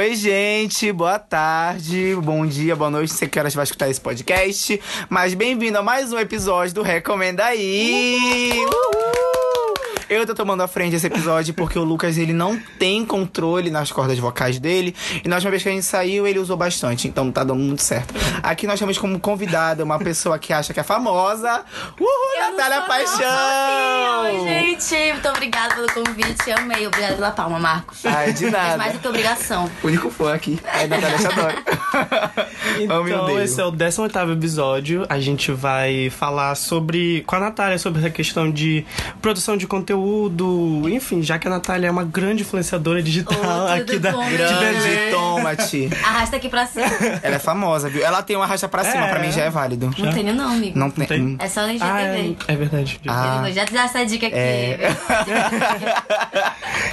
Oi, gente, boa tarde, bom dia, boa noite, sei que horas vai escutar esse podcast, mas bem-vindo a mais um episódio do Recomenda Aí! Uhul! Eu tô tomando a frente desse episódio porque o Lucas, ele não tem controle nas cordas vocais dele. E na última vez que a gente saiu, ele usou bastante. Então tá dando muito certo. Aqui nós temos como convidada uma pessoa que acha que é famosa. Uhul, Eu Natália Paixão! não, gente. Muito obrigada pelo convite. Amei. Obrigada pela palma, Marcos. Ai, de Fez nada. mais do que obrigação. O único fã aqui. Ai, Natália, te adoro. Amo e Então, esse é o 18 episódio. A gente vai falar sobre. com a Natália sobre essa questão de produção de conteúdo. Enfim, já que a Natália é uma grande influenciadora digital Oh, aqui da, bom, de Grande. Tomate. Arrasta aqui pra cima. Ela é famosa, viu? Ela tem uma racha pra cima, É. pra mim já é válido. Não tenho não, amigo. Não tem. tem? É só no IGTV. Ah, é, é verdade. Ah. Já te dar essa dica aqui. É.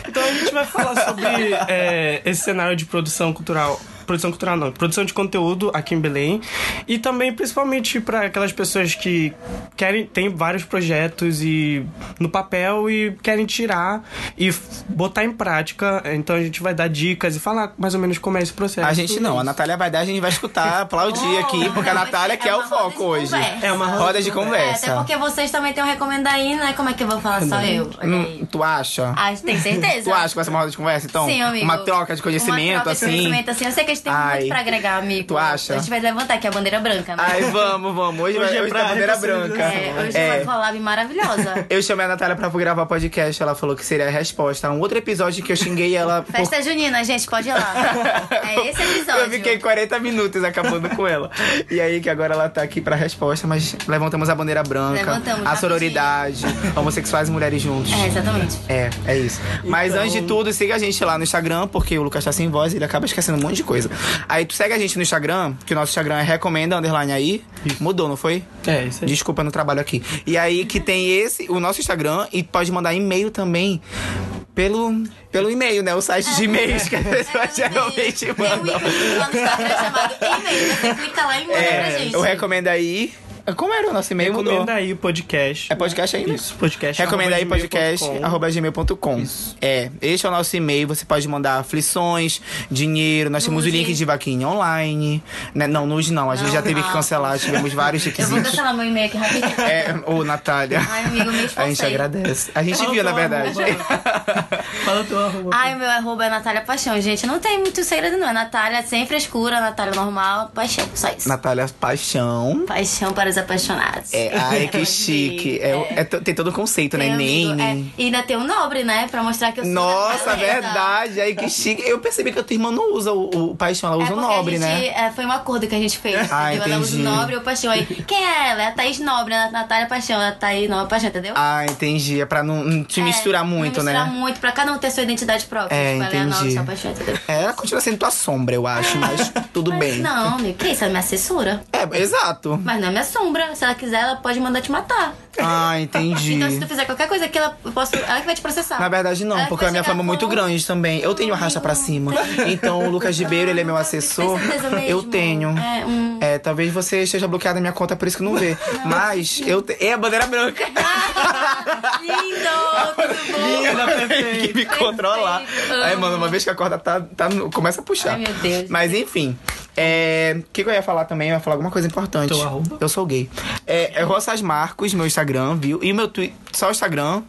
Então a gente vai falar sobre é, esse cenário de produção cultural. Produção cultural não, produção de conteúdo aqui em Belém. E também, principalmente, para aquelas pessoas que querem, tem vários projetos e no papel e querem tirar e botar em prática. Então a gente vai dar dicas e falar mais ou menos como é esse processo. A gente não, a Natália vai dar, a gente vai escutar, aplaudir Oh, aqui, porque a Natália é que é o foco hoje. conversa. É uma roda de É, conversa. até porque vocês também têm um recomenda aí, né? Como é que eu vou falar só eu? Hum, tu acha? Ah, tem certeza? Tu acha que vai ser uma roda de conversa, então? Sim, amigo. Uma troca de conhecimento, uma troca assim? De conhecimento, assim. Eu sei que a gente tem Ai. muito pra agregar, amigo. Tu acha? A gente vai levantar aqui a bandeira branca, né? Ai, vamos, vamos. Hoje, vai, Hoje é hoje pra tá bandeira branca. É, hoje É. é uma collab maravilhosa. Eu chamei a Natália pra gravar podcast, ela falou que seria a resposta a um outro episódio que eu xinguei ela por Festa junina, gente, pode ir lá. É esse episódio. Eu fiquei 40 minutos acabando com ela. E aí que agora ela tá aqui pra resposta, mas levantamos a bandeira branca, Levantamos, a sororidade, homossexuais e mulheres juntos. É, exatamente. É, é isso. Mas Então- antes de tudo, siga a gente lá no Instagram, porque o Lucas tá sem voz e ele acaba esquecendo um monte de coisa. Aí tu segue a gente no Instagram, que o nosso Instagram é recomenda underline aí. Mudou, não foi? É, isso aí. Desculpa no trabalho aqui. E aí que tem esse, o nosso Instagram, e pode mandar e-mail também pelo, pelo e-mail, né? O site de e-mails que as pessoas geralmente Tem um mandam. ícone lá no Instagram chamado e-mail. Você clica lá e manda pra É, gente. eu recomendo aí. Como era o nosso e-mail? Mudou. Recomenda aí podcast. É podcast ainda? Isso, podcast. Recomenda aí podcast arroba gmail.com. É, este é o nosso e-mail. Você pode mandar aflições, dinheiro. Nós temos o link de vaquinha online. Né? Não, nude não. A gente Não, já teve que cancelar. Tivemos vários Eu vou requisitos. cancelar meu e-mail aqui rapidinho. É, ô Natália. Ai, amigo, me A gente agradece. A gente Fala viu, na verdade. Fala teu arroba. Ai, o meu arroba é Natália Paixão, gente. Não tem muito segredo, não. É Natália sem frescura, Natália normal, paixão. Só isso. Natália Paixão. Paixão para os apaixonados. É, ai, que chique. É, é to- tem todo o conceito, Tem, né? amigo, Nene. é. E ainda tem o nobre, né? Pra mostrar que eu sou Nossa, verdade. Aí que chique. Eu percebi que a tua irmã não usa o, o paixão, ela É usa o nobre, gente, né? é, foi um acordo que a gente fez. Ah, entendeu? Ela usa o entendi. nobre e o paixão. Aí, quem é ela? É a Thaís Nobre, a Natália Paixão. A Thaís Nobre Paixão, entendeu? Ah, entendi. É pra não, não te É, misturar muito, não né? misturar muito, pra cada um ter sua identidade própria. É, tipo, ela é a entendi. Nobre, sua paixão, entendeu? É, ela continua sendo tua sombra, eu acho, mas tudo Mas bem. Não, amigo, que isso? É minha assessora. É, exato. Mas não é minha sombra. Se ela quiser, ela pode mandar te matar. Ah, entendi. Então, se tu fizer qualquer coisa aqui, ela, eu posso, ela que vai te processar. Na verdade, não, Ela que porque a minha fama é muito com- grande também. Eu tenho arrasta pra cima. Então, o Lucas Ribeiro, ele é meu assessor. Eu tenho. É, um... É, talvez você esteja bloqueado na minha conta, por isso que não vê. Mas eu te... É a bandeira branca. Lindo! Tudo bom? Linda, perfeito. que me controlar. Aí, mano, uma vez que a corda tá, tá no- começa a puxar. Ai, meu Deus. Mas enfim. É, O que, que eu ia falar também? Eu ia falar alguma coisa importante. Teu arroba? Eu sou gay. É, é Roças Marcos, meu Instagram, viu? E o meu Twitter. Só o Instagram.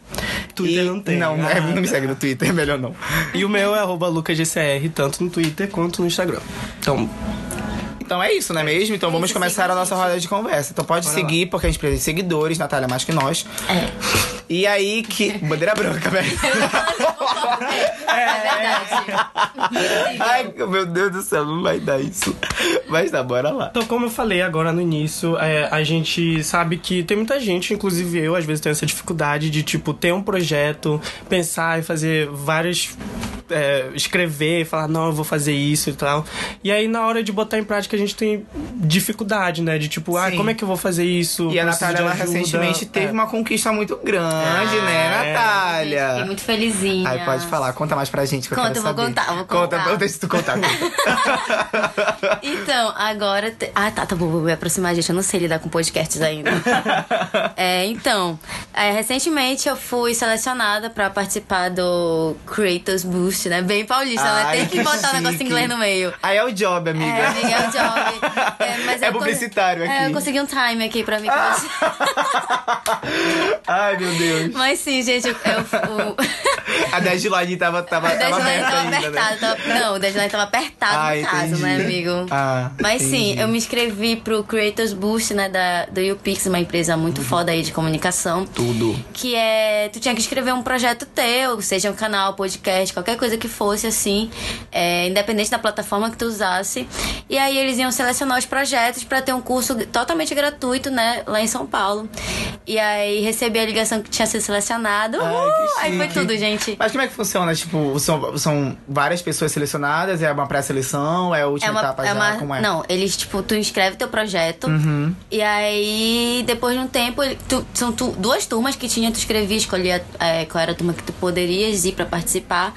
Twitter E- não tem. Não, é, Ah, não me segue no Twitter, é melhor não. E o meu é arroba lucasgcr, tanto no Twitter quanto no Instagram. Então, Então é isso, não é mesmo? Então vamos começar a nossa roda de conversa. Então pode seguir, porque a gente precisa de seguidores, Natália mais que nós. É. E aí que. Bandeira branca, velho. É verdade. Ai, meu Deus do céu, não vai dar isso. Mas tá, bora lá. Então, como eu falei agora no início, é, a gente sabe que tem muita gente, inclusive eu, às vezes tenho essa dificuldade de, tipo, ter um projeto, pensar e fazer várias. é, escrever, falar, não, eu vou fazer isso e tal. E aí, na hora de botar em prática, a gente tem dificuldade, né? De tipo, ah, como é que eu vou fazer isso? E a Natália, ela recentemente teve É. uma conquista muito grande, Ah, né, é. Fiquei Natália? muito felizinha. Aí pode falar, conta mais pra gente que eu Conta, quero eu vou saber. contar, vou Conta, contar. deixa tu contar. conta. Então, agora. te- Ah, tá, tá bom, vou me aproximar, gente. Eu não sei lidar com podcasts ainda. é, então, É, recentemente eu fui selecionada pra participar do Creators Boost, né? Bem paulista, né? Ai, Tem que botar o negócio em inglês no meio. Aí é o job, amiga. É, amiga, é o job. É, mas É eu publicitário É, aqui. eu consegui um time aqui pra mim. Ai, meu Deus. Mas sim, gente, eu, eu, o, A deadline tava, tava, tava aberta tava ainda, apertado. né? tava- não, o deadline tava apertado Ah, no caso, entendi. né, amigo? Ah, Mas sim, entendi. eu me inscrevi pro Creators Boost, né, da, do YouPix, uma empresa muito foda aí de comunicação. Tudo. Que é. Tu tinha que escrever um projeto teu, seja um canal, podcast, qualquer coisa que fosse assim, é, independente da plataforma que tu usasse. E aí eles iam selecionar os projetos pra ter um curso totalmente gratuito, né, lá em São Paulo. E aí recebi a ligação que tinha sido selecionado. Ai, Uh, aí foi tudo, gente. Mas como é que funciona? Tipo, são, são várias pessoas selecionadas? É uma pré-seleção? É a última É uma, etapa é já? uma- Como é? Não, eles, tipo, tu inscreve teu projeto. Uhum. E aí, depois de um tempo, tu- são tu- duas turmas que tinha, tu escrevia, escolhia é, qual era a turma que tu poderias ir pra participar.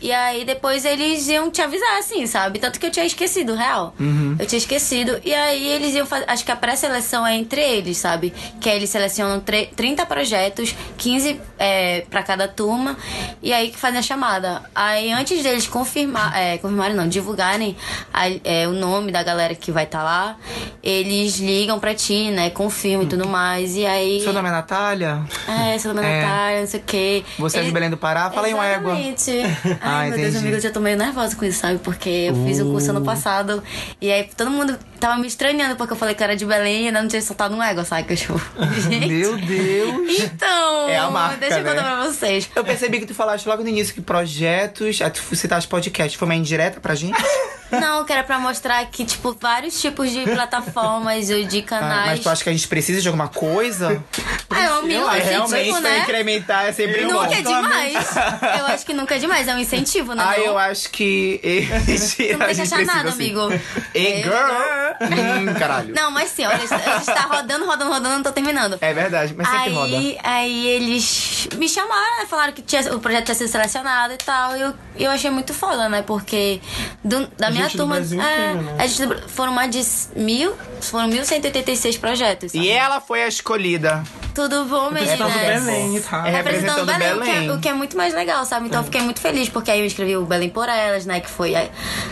E aí, depois eles iam te avisar, assim, sabe? Tanto que eu tinha esquecido, real. Uhum. Eu tinha esquecido. E aí, eles iam fazer. Acho que a pré-seleção é entre eles, sabe? Que aí eles selecionam tre- 30 projetos, 15 é, pra cada turma. E aí que fazem a chamada. Aí, antes deles confirmar, é, confirmarem, não, divulgarem a- é, o nome da galera que vai estar lá, eles ligam pra ti, né? Confirmam e tudo mais. E aí. Seu nome é Natália? É, seu nome é É. Natália, não sei o quê. Você é de Belém do Pará? Fala aí uma égua. Exatamente. Ai, Ah, meu Deus, entendi. amigo, eu já tô meio nervosa com isso, sabe? Porque eu fiz o curso ano Uh. passado e aí todo mundo tava me estranhando porque eu falei que eu era de Belém e ainda não tinha soltado um égua, sabe? Que eu tipo, gente. Meu Deus. Então, É a marca, deixa eu né? contar pra vocês. Eu percebi que tu falaste logo no início que projetos. Aí tu citaste podcast. Foi uma indireta pra gente? Não, que era pra mostrar que, tipo, vários tipos de plataformas ou de Ah, canais. mas tu acha que a gente precisa de alguma coisa? Ah, mínimo É, realmente, pra né? incrementar é sempre bom. Nunca é demais. Eu acho que nunca é demais, é um incentivo, né? Ah, não? eu acho que. Tu não tem que achar nada, amigo. Ei, É, girl! Hum, caralho. Não, mas sim, olha, a gente tá rodando, rodando, rodando, não tô terminando. É verdade, mas sempre roda. Aí, aí eles me chamaram, né? Falaram que tinha, o projeto tinha sido selecionado e tal. E eu, eu achei muito foda, né? Porque do- da minha Gente do turma. Brasil é, inteiro, né? a gente do- foram mais de mil. Foram 1.186 projetos. sabe? E ela foi a escolhida. Tudo bom, Representando meninas? Belém, tá? É, Representando representando Belém, O, que Belém. é, o que é muito mais legal, sabe? Então eu fiquei muito feliz, porque aí eu escrevi o Belém por Elas, né? Que foi a-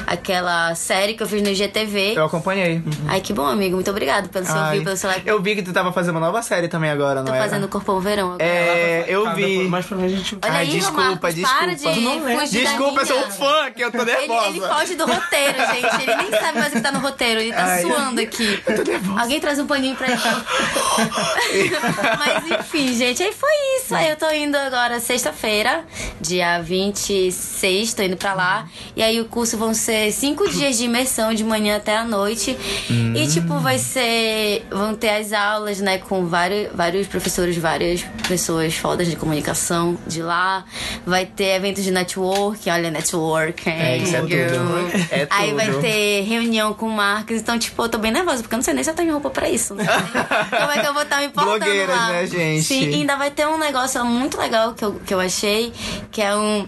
aquela série que eu fiz no IGTV. Eu acompanhei. Ai, que bom, amigo. Muito obrigado pelo seu view, pelo seu like. Eu vi que tu tava fazendo uma nova série também agora, Tô não é? fazendo Corpão Verão agora. É, eu Tá, vi. Mais pra frente a gente... Olha Ai, aí, desculpa, Marcos, desculpa. para de Tu não Desculpa, eu sou um fã que eu tô Ele, nervosa. ele foge do roteiro, gente. Ele nem sabe mais o que tá no roteiro. Ele tá Ai. suando aqui. Alguém traz um paninho pra ele. Mas enfim, gente, aí foi isso. Aí eu tô indo agora sexta-feira, dia 26, tô indo pra lá. E aí o curso vão ser cinco dias de imersão de manhã até a noite. E tipo, vai ser. Vão ter as aulas, né, com vários, vários professores, várias pessoas fodas de comunicação de lá. Vai ter eventos de network, olha, network. É, isso é tudo. É Aí tudo. vai ter reunião com marcas. Então, tipo, eu tô bem nervosa, porque eu não sei nem se eu tenho roupa pra isso. Né? Como é que eu vou estar me portando Blogueiras, lá? né, gente? Sim, e ainda vai ter um negócio muito legal que eu, que eu achei, que é um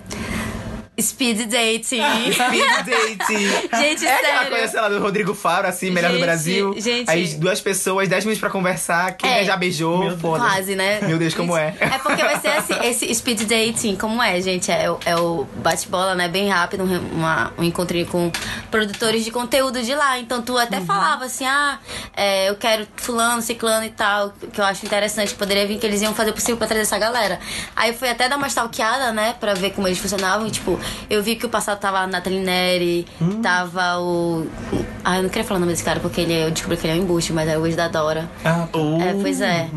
speed dating. Speed dating. Gente, é aquela sério. coisa, sei lá, do Rodrigo Faro, assim, melhor do Gente, Brasil. gente. Aí duas pessoas, dez minutos pra conversar, quem É. já beijou, foda. Quase, né? Meu Deus, como é. É porque vai ser assim, esse speed dating, como é, gente? É, o- é o bate-bola, né? Bem rápido, um, uma, um encontrinho com produtores de conteúdo de lá. Então tu até Uhum. falava assim, ah, é, eu quero fulano, ciclano e tal, que eu acho interessante, poderia vir, que eles iam fazer o possível pra trazer essa galera. Aí eu fui até dar uma stalkeada, né? Pra ver como eles funcionavam. E, tipo, eu vi que o passado tava a Nathalie Neri, Hum. tava o... Ah, eu não queria falar o nome desse cara, porque ele, eu descobri que ele é um embuste, mas é o ex da Dora. Ah, tá. É, pois é.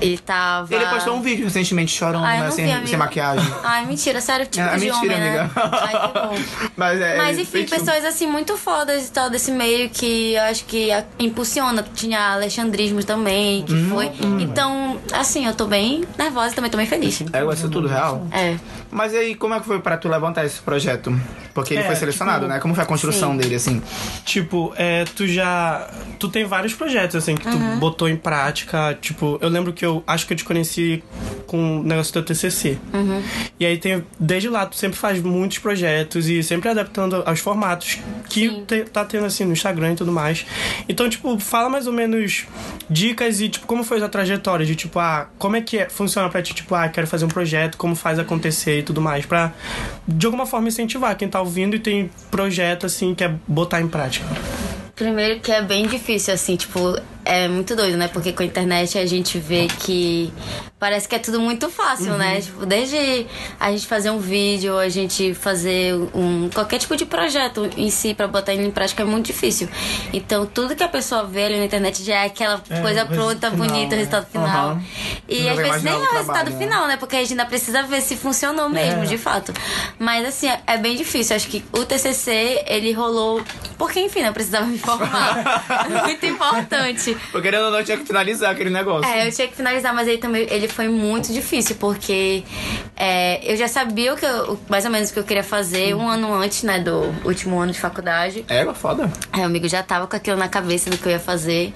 Ele tava. Ele postou um vídeo recentemente chorando, Ai, né, sem, vi, sem maquiagem. Ai, mentira, sério, tipo Ah, de mentira, homem, amiga. né? Ai, que bom. Mas, é, Mas enfim, fez- pessoas assim muito fodas e tal desse meio que eu acho que a- impulsiona. Tinha alexandrismo também, que foi. Então, assim, eu tô bem nervosa e também tô bem feliz. É, vai ser tudo real? É. Mas aí, como é que foi pra tu levantar esse projeto? Porque ele É, foi selecionado, tipo, né? Como foi a construção sim. dele, assim? Tipo, é, tu já. Tu tem vários projetos, assim, que tu Uhum. botou em prática. Tipo, eu lembro que eu acho que eu te conheci com o negócio do TCC. E aí tem, desde lá, tu sempre faz muitos projetos e sempre adaptando aos formatos que te- tá tendo assim no Instagram e tudo mais. Então, tipo, fala mais ou menos dicas e, tipo, como foi a trajetória de, tipo, ah, como é que é- funciona pra ti, tipo, ah, quero fazer um projeto, como faz acontecer e tudo mais, pra de alguma forma incentivar quem tá ouvindo e tem projeto, assim, quer botar em prática. Primeiro que é bem difícil, assim, tipo, é muito doido, né? Porque com a internet a gente vê que parece que é tudo muito fácil, né? Tipo, desde a gente fazer um vídeo, a gente fazer um qualquer tipo de projeto em si pra botar ele em prática é muito difícil. Então, tudo que a pessoa vê ali na internet já é aquela coisa o pronta, resultado bonita, o final, resultado final. Aham. E Não às vezes nem é o o resultado trabalho, né? final, né? Porque a gente ainda precisa ver se funcionou mesmo, É. de fato. Mas assim, é- é bem difícil. Acho que o TCC, ele rolou porque, enfim, né, eu precisava me formar. É muito importante. Porque querendo ou não, tinha que finalizar aquele negócio. É, eu tinha que finalizar, mas aí também ele foi muito difícil, porque é, eu já sabia o que eu- mais ou menos o que eu queria fazer um ano antes, né, do último ano de faculdade. É, foda. Aí o amigo já tava com aquilo na cabeça do que eu ia fazer,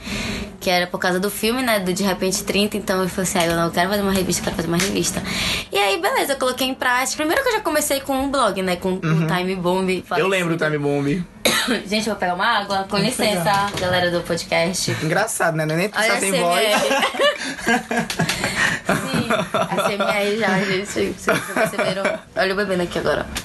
que era por causa do filme, né, do De Repente 30, então eu falei assim, ah, eu não quero fazer uma revista, eu quero fazer uma revista. E aí, beleza, eu coloquei em prática. Primeiro que eu já comecei com um blog, né, com o Time Bomb. Eu lembro do Time Bomb. Gente, eu vou pegar uma água, com licença, galera do podcast. Engraçado, né? Nem Olha só a tem CMR. voz. Sim, a CMR já, gente. Vocês perceberam? Olha o bebendo aqui agora.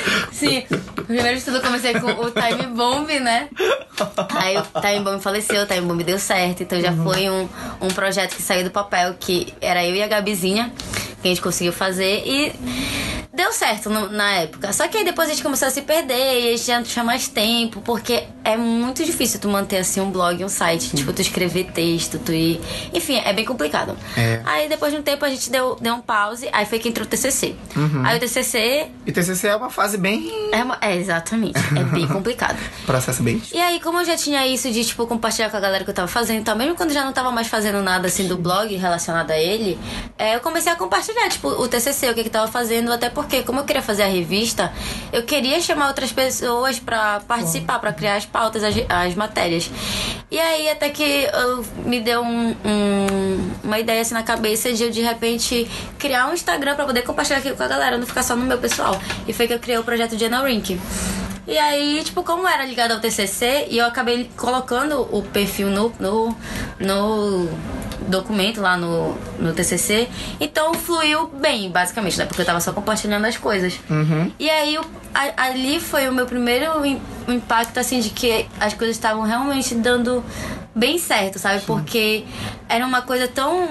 Sim, primeiro de tudo eu comecei com o Time Bomb, né? Aí o Time Bomb faleceu, o Time Bomb deu certo. Então já foi um, um projeto que saiu do papel, que era eu e a Gabizinha, que a gente conseguiu fazer. E deu certo no- na época. Só que aí depois a gente começou a se perder e a gente já não tinha mais tempo, porque é muito difícil tu manter assim um blog, um site. Tipo, tu escrever texto, tu ir. Enfim, é bem complicado. É. Aí depois de um tempo a gente deu, deu um pause, aí foi que entrou o TCC. Aí o TCC E TCC é uma fase bem... é, uma- é, exatamente. É bem complicado. Processo bem... E aí, como eu já tinha isso de, tipo, compartilhar com a galera que eu tava fazendo, então, mesmo quando já não tava mais fazendo nada, assim, do blog relacionado a ele, é, eu comecei a compartilhar, tipo, o TCC, o que que tava fazendo, até porque, como eu queria fazer a revista, eu queria chamar outras pessoas pra participar, pra criar as pautas, as, as matérias. E aí, até que eu, me deu um- um- uma ideia, assim, na cabeça de eu, de repente, criar um Instagram pra poder compartilhar aquilo com a galera, não ficar só no meu pessoal. E foi que eu criei o projeto de Ana Rink. E aí, tipo, como era ligado ao TCC, e eu acabei colocando o perfil no, no, no documento lá no, no TCC, então fluiu bem, basicamente, né? Porque eu tava só compartilhando as coisas. E aí, a- ali foi o meu primeiro im- impacto, assim, de que as coisas estavam realmente dando bem certo, sabe? Porque era uma coisa tão.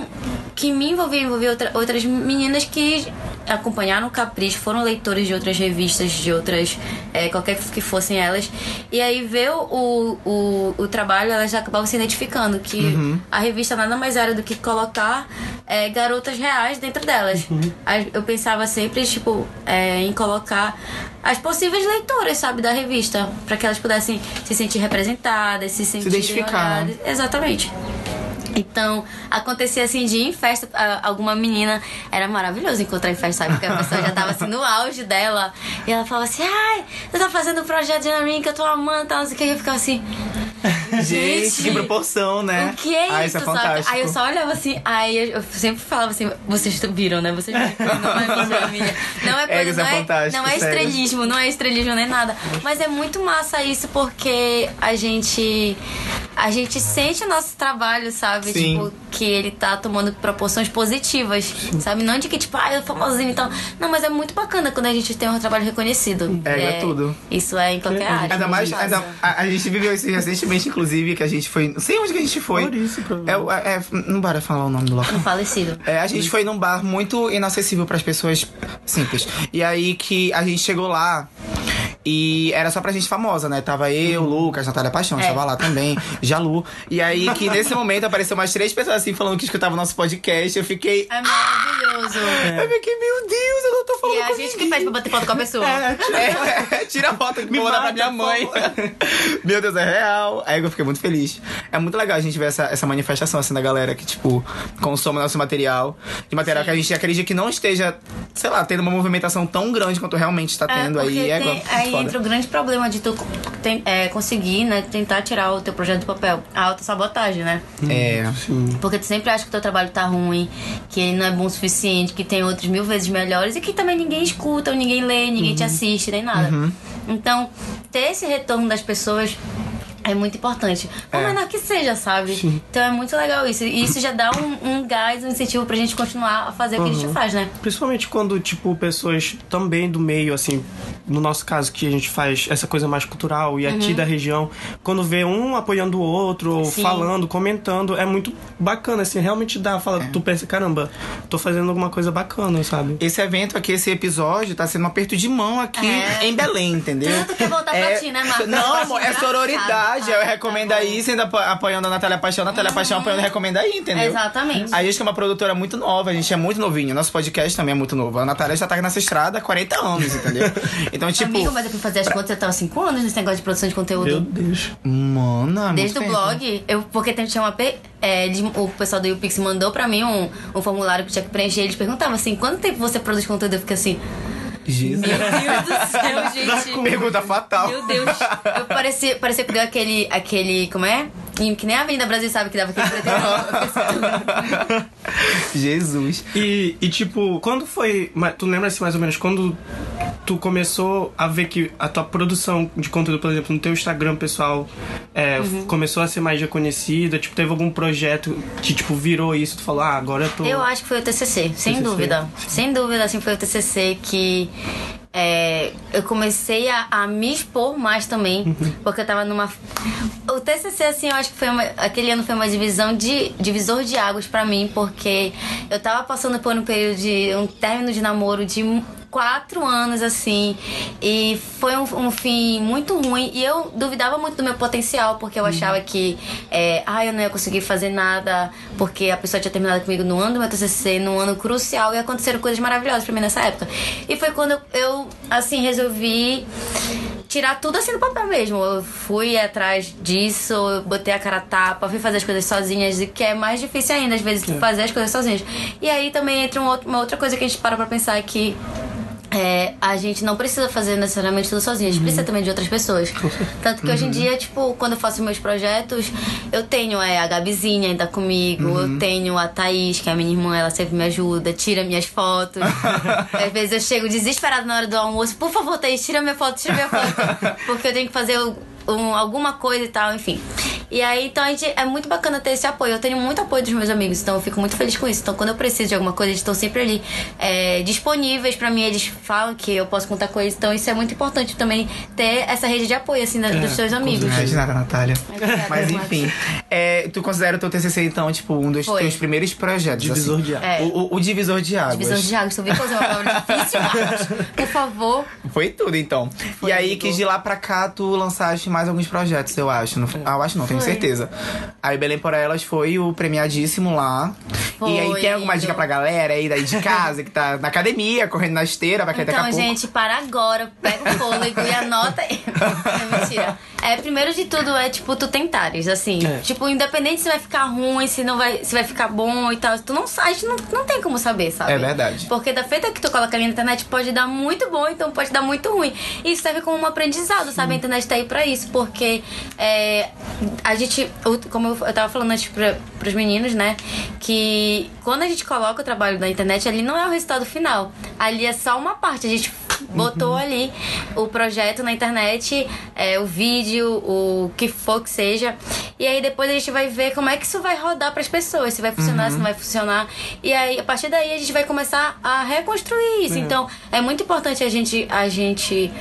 que me envolvia, envolvia outra- outras meninas que acompanharam o Capricho, foram leitores de outras revistas, de outras. é, qualquer que fossem elas. E aí ver o, o, o trabalho, elas acabavam se identificando que a revista nada mais era do que colocar é, garotas reais dentro delas. As- Eu pensava sempre, tipo, é, em colocar as possíveis leitoras, sabe, da revista, para que elas pudessem se sentir representadas, se sentir identificar, né? Exatamente. Então, acontecia assim de em festa, alguma menina, era maravilhoso encontrar em festa, sabe? Porque a pessoa já tava assim no auge dela. E ela falava assim, ai, você tá fazendo um projeto de Anarin que eu tô amando, tal, não sei o que. E eu ficava assim. Gente, que proporção, né? O que é ah, isso, é fantástico. Aí eu só olhava assim, aí eu, sempre falava assim, vocês viram, né? Vocês viram, não é minha. Não é É, coisa, isso é não, é, fantástico, não é estrelismo, não é estrelismo nem nada. Mas é muito massa isso porque a gente. A gente sente o nosso trabalho, sabe? Sim. Tipo, que ele tá tomando proporções positivas, sabe? Não de que, tipo, ah, eu famosinho e tal. Não, mas é muito bacana quando a gente tem um trabalho reconhecido. É, é tudo. Isso é em qualquer área. Ainda mais, ainda- a, a gente viveu isso recentemente, inclusive, que a gente foi. Não sei onde que a gente foi. Maurício, É, provavelmente. é, é, não bora falar o nome do local. Um falecido. É, a gente foi num bar muito inacessível pras pessoas simples. E aí que a gente chegou lá e era só pra gente famosa, né? Tava eu, Lucas, Natália Paixão, É. tava lá também, Jalu. E aí que nesse momento apareceu mais três pessoas assim falando que escutavam nosso podcast. Eu fiquei. É maravilhoso. Eu fiquei, meu Deus, eu não tô falando E é a com gente que ninguém. pede pra bater foto com a pessoa. É, tira a foto que Me vou mandar pra minha mãe. Meu Deus, é real. Aí eu fiquei muito feliz. É muito legal a gente ver essa, essa manifestação assim da galera que, tipo, consome nosso material. De material que a gente acredita que não esteja, sei lá, tendo uma movimentação tão grande quanto realmente está tendo É, aí. É, tem- a aí foda. entra o grande problema de tu ten- é, conseguir, né, tentar tirar o teu projeto do papel. A autossabotagem, né? É. Porque tu sempre acha que o teu trabalho tá ruim, que ele não é bom o suficiente, que tem outros mil vezes melhores e que também ninguém escuta, ou ninguém lê, ninguém te assiste, nem nada. Então, ter esse retorno das pessoas é muito importante. Por É. menor que seja, sabe? Então é muito legal isso. E isso já dá um, um gás, um incentivo pra gente continuar a fazer o que a gente faz, né? Principalmente quando, tipo, pessoas também do meio, assim, no nosso caso, que a gente faz essa coisa mais cultural e aqui da região, quando vê um apoiando o outro, ou Uhum. Sim. falando, comentando, é muito bacana, assim, realmente dá, fala, tu pensa, caramba, tô fazendo alguma coisa bacana, sabe? Esse evento aqui, esse episódio, tá sendo um aperto de mão aqui É. em Belém, entendeu? Tudo quer voltar pra ti, né, Marcos? Não, amor, é sororidade. Ah, eu tá recomendo aí, sendo apo- apoiando a Natália Paixão, Natália Paixão apoiando Recomenda aí, entendeu? Exatamente. A gente que é uma produtora muito nova, a gente é muito novinho. Nosso podcast também é muito novo. A Natália já tá nessa estrada há 40 anos, entendeu? Então, tipo. Amigo, mas eu fui fazer as contas, eu tava 5 anos nesse negócio de produção de conteúdo. Meu Deus. Mano, Desde o blog, eu, porque tem- tinha uma. é, de- o pessoal do YouPix mandou pra mim um, um formulário que tinha que preencher. Eles perguntavam assim: quanto tempo você produz conteúdo? Eu fiquei assim: Jesus. Meu Deus do céu, gente. Pergunta fatal. Meu Deus. Eu parecia, parecia que deu aquele, aquele. Como é? Que nem a Avenida Brasil sabe que dava aquele assim, Jesus. E, e, tipo, quando foi. Tu lembra assim mais ou menos quando tu começou a ver que a tua produção de conteúdo, por exemplo, no teu Instagram pessoal é, Uhum. começou a ser mais reconhecida? Tipo, teve algum projeto que, tipo, virou isso? Tu falou, ah, agora eu tô. Eu acho que foi o TCC, sem TCC. dúvida. Sem dúvida, assim, foi o TCC que é, eu comecei a, a me expor mais também, porque eu tava numa... O TCC, assim, eu acho que foi uma, aquele ano foi uma divisão de divisor de águas pra mim, porque eu tava passando por um período de um término de namoro de quatro anos, assim, e foi um, um fim muito ruim, e eu duvidava muito do meu potencial, porque eu achava que, é, ah, eu não ia conseguir fazer nada, porque a pessoa tinha terminado comigo no ano do meu TCC, num ano crucial, e aconteceram coisas maravilhosas pra mim nessa época. E foi quando eu, eu assim, resolvi tirar tudo assim do papel mesmo. Eu fui atrás disso, botei a cara a tapa, fui fazer as coisas sozinhas, e que é mais difícil ainda, às vezes, fazer as coisas sozinhas. E aí também entra um outro- uma outra coisa que a gente para pra pensar que. É, a gente não precisa fazer necessariamente tudo sozinho, a gente precisa também de outras pessoas. Tanto que hoje em dia, tipo, quando eu faço meus projetos, eu tenho é, a Gabizinha ainda comigo, eu tenho a Thaís, que é a minha irmã, ela sempre me ajuda, tira minhas fotos. Às vezes eu chego desesperada na hora do almoço, por favor, Thaís, tira minha foto, tira minha foto. Porque eu tenho que fazer o- um- alguma coisa e tal, enfim. E aí, então, a gente, é muito bacana ter esse apoio. Eu tenho muito apoio dos meus amigos, então eu fico muito feliz com isso. Então, quando eu preciso de alguma coisa, eles estão sempre ali é, disponíveis pra mim. Eles falam que eu posso contar com eles. Então, isso é muito importante também ter essa rede de apoio, assim, da- dos seus amigos. Não é de nada, Natália. Mas Marcos. enfim, é, tu considera o teu TCC, então, tipo, um dos Foi. teus primeiros projetos? Divisor assim? de águas. É. O, o- o divisor de águas. Divisor de águas, tu viu fazer uma palavra difícil, Marcos? Por favor. Foi tudo, então. Foi, e aí, amigo. que de lá pra cá, tu lançaste mais alguns projetos, eu acho. Não, foi? ah, eu acho não, tenho Foi. certeza. Aí, Belém por Elas foi o premiadíssimo lá. E aí, Foi, tem alguma dica pra galera aí daí de casa, que tá na academia, correndo na esteira, vai cair daqui a Então, pouco? gente, para agora, pega o fôlego e anota aí. Não, mentira. É, primeiro de tudo é, tipo, tu tentares, assim. É. Tipo, independente se vai ficar ruim, se não vai, se vai ficar bom e tal. Tu não sabe, a gente não, não tem como saber, sabe? É verdade. Porque da feita que tu coloca ali na internet pode dar muito bom, então pode dar muito ruim. E isso serve como um aprendizado, sabe? A internet tá aí pra isso, porque é, a gente, como eu, tava falando antes pra, pros meninos, né? Que quando a gente coloca o trabalho na internet, ali não é o resultado final. Ali é só uma parte. A gente botou ali o projeto na internet, é, o vídeo, o que for que seja. E aí depois a gente vai ver como é que isso vai rodar pras pessoas, se vai funcionar, se não vai funcionar. E aí, a partir daí, a gente vai começar a reconstruir isso. Então, é muito importante a gente, a gente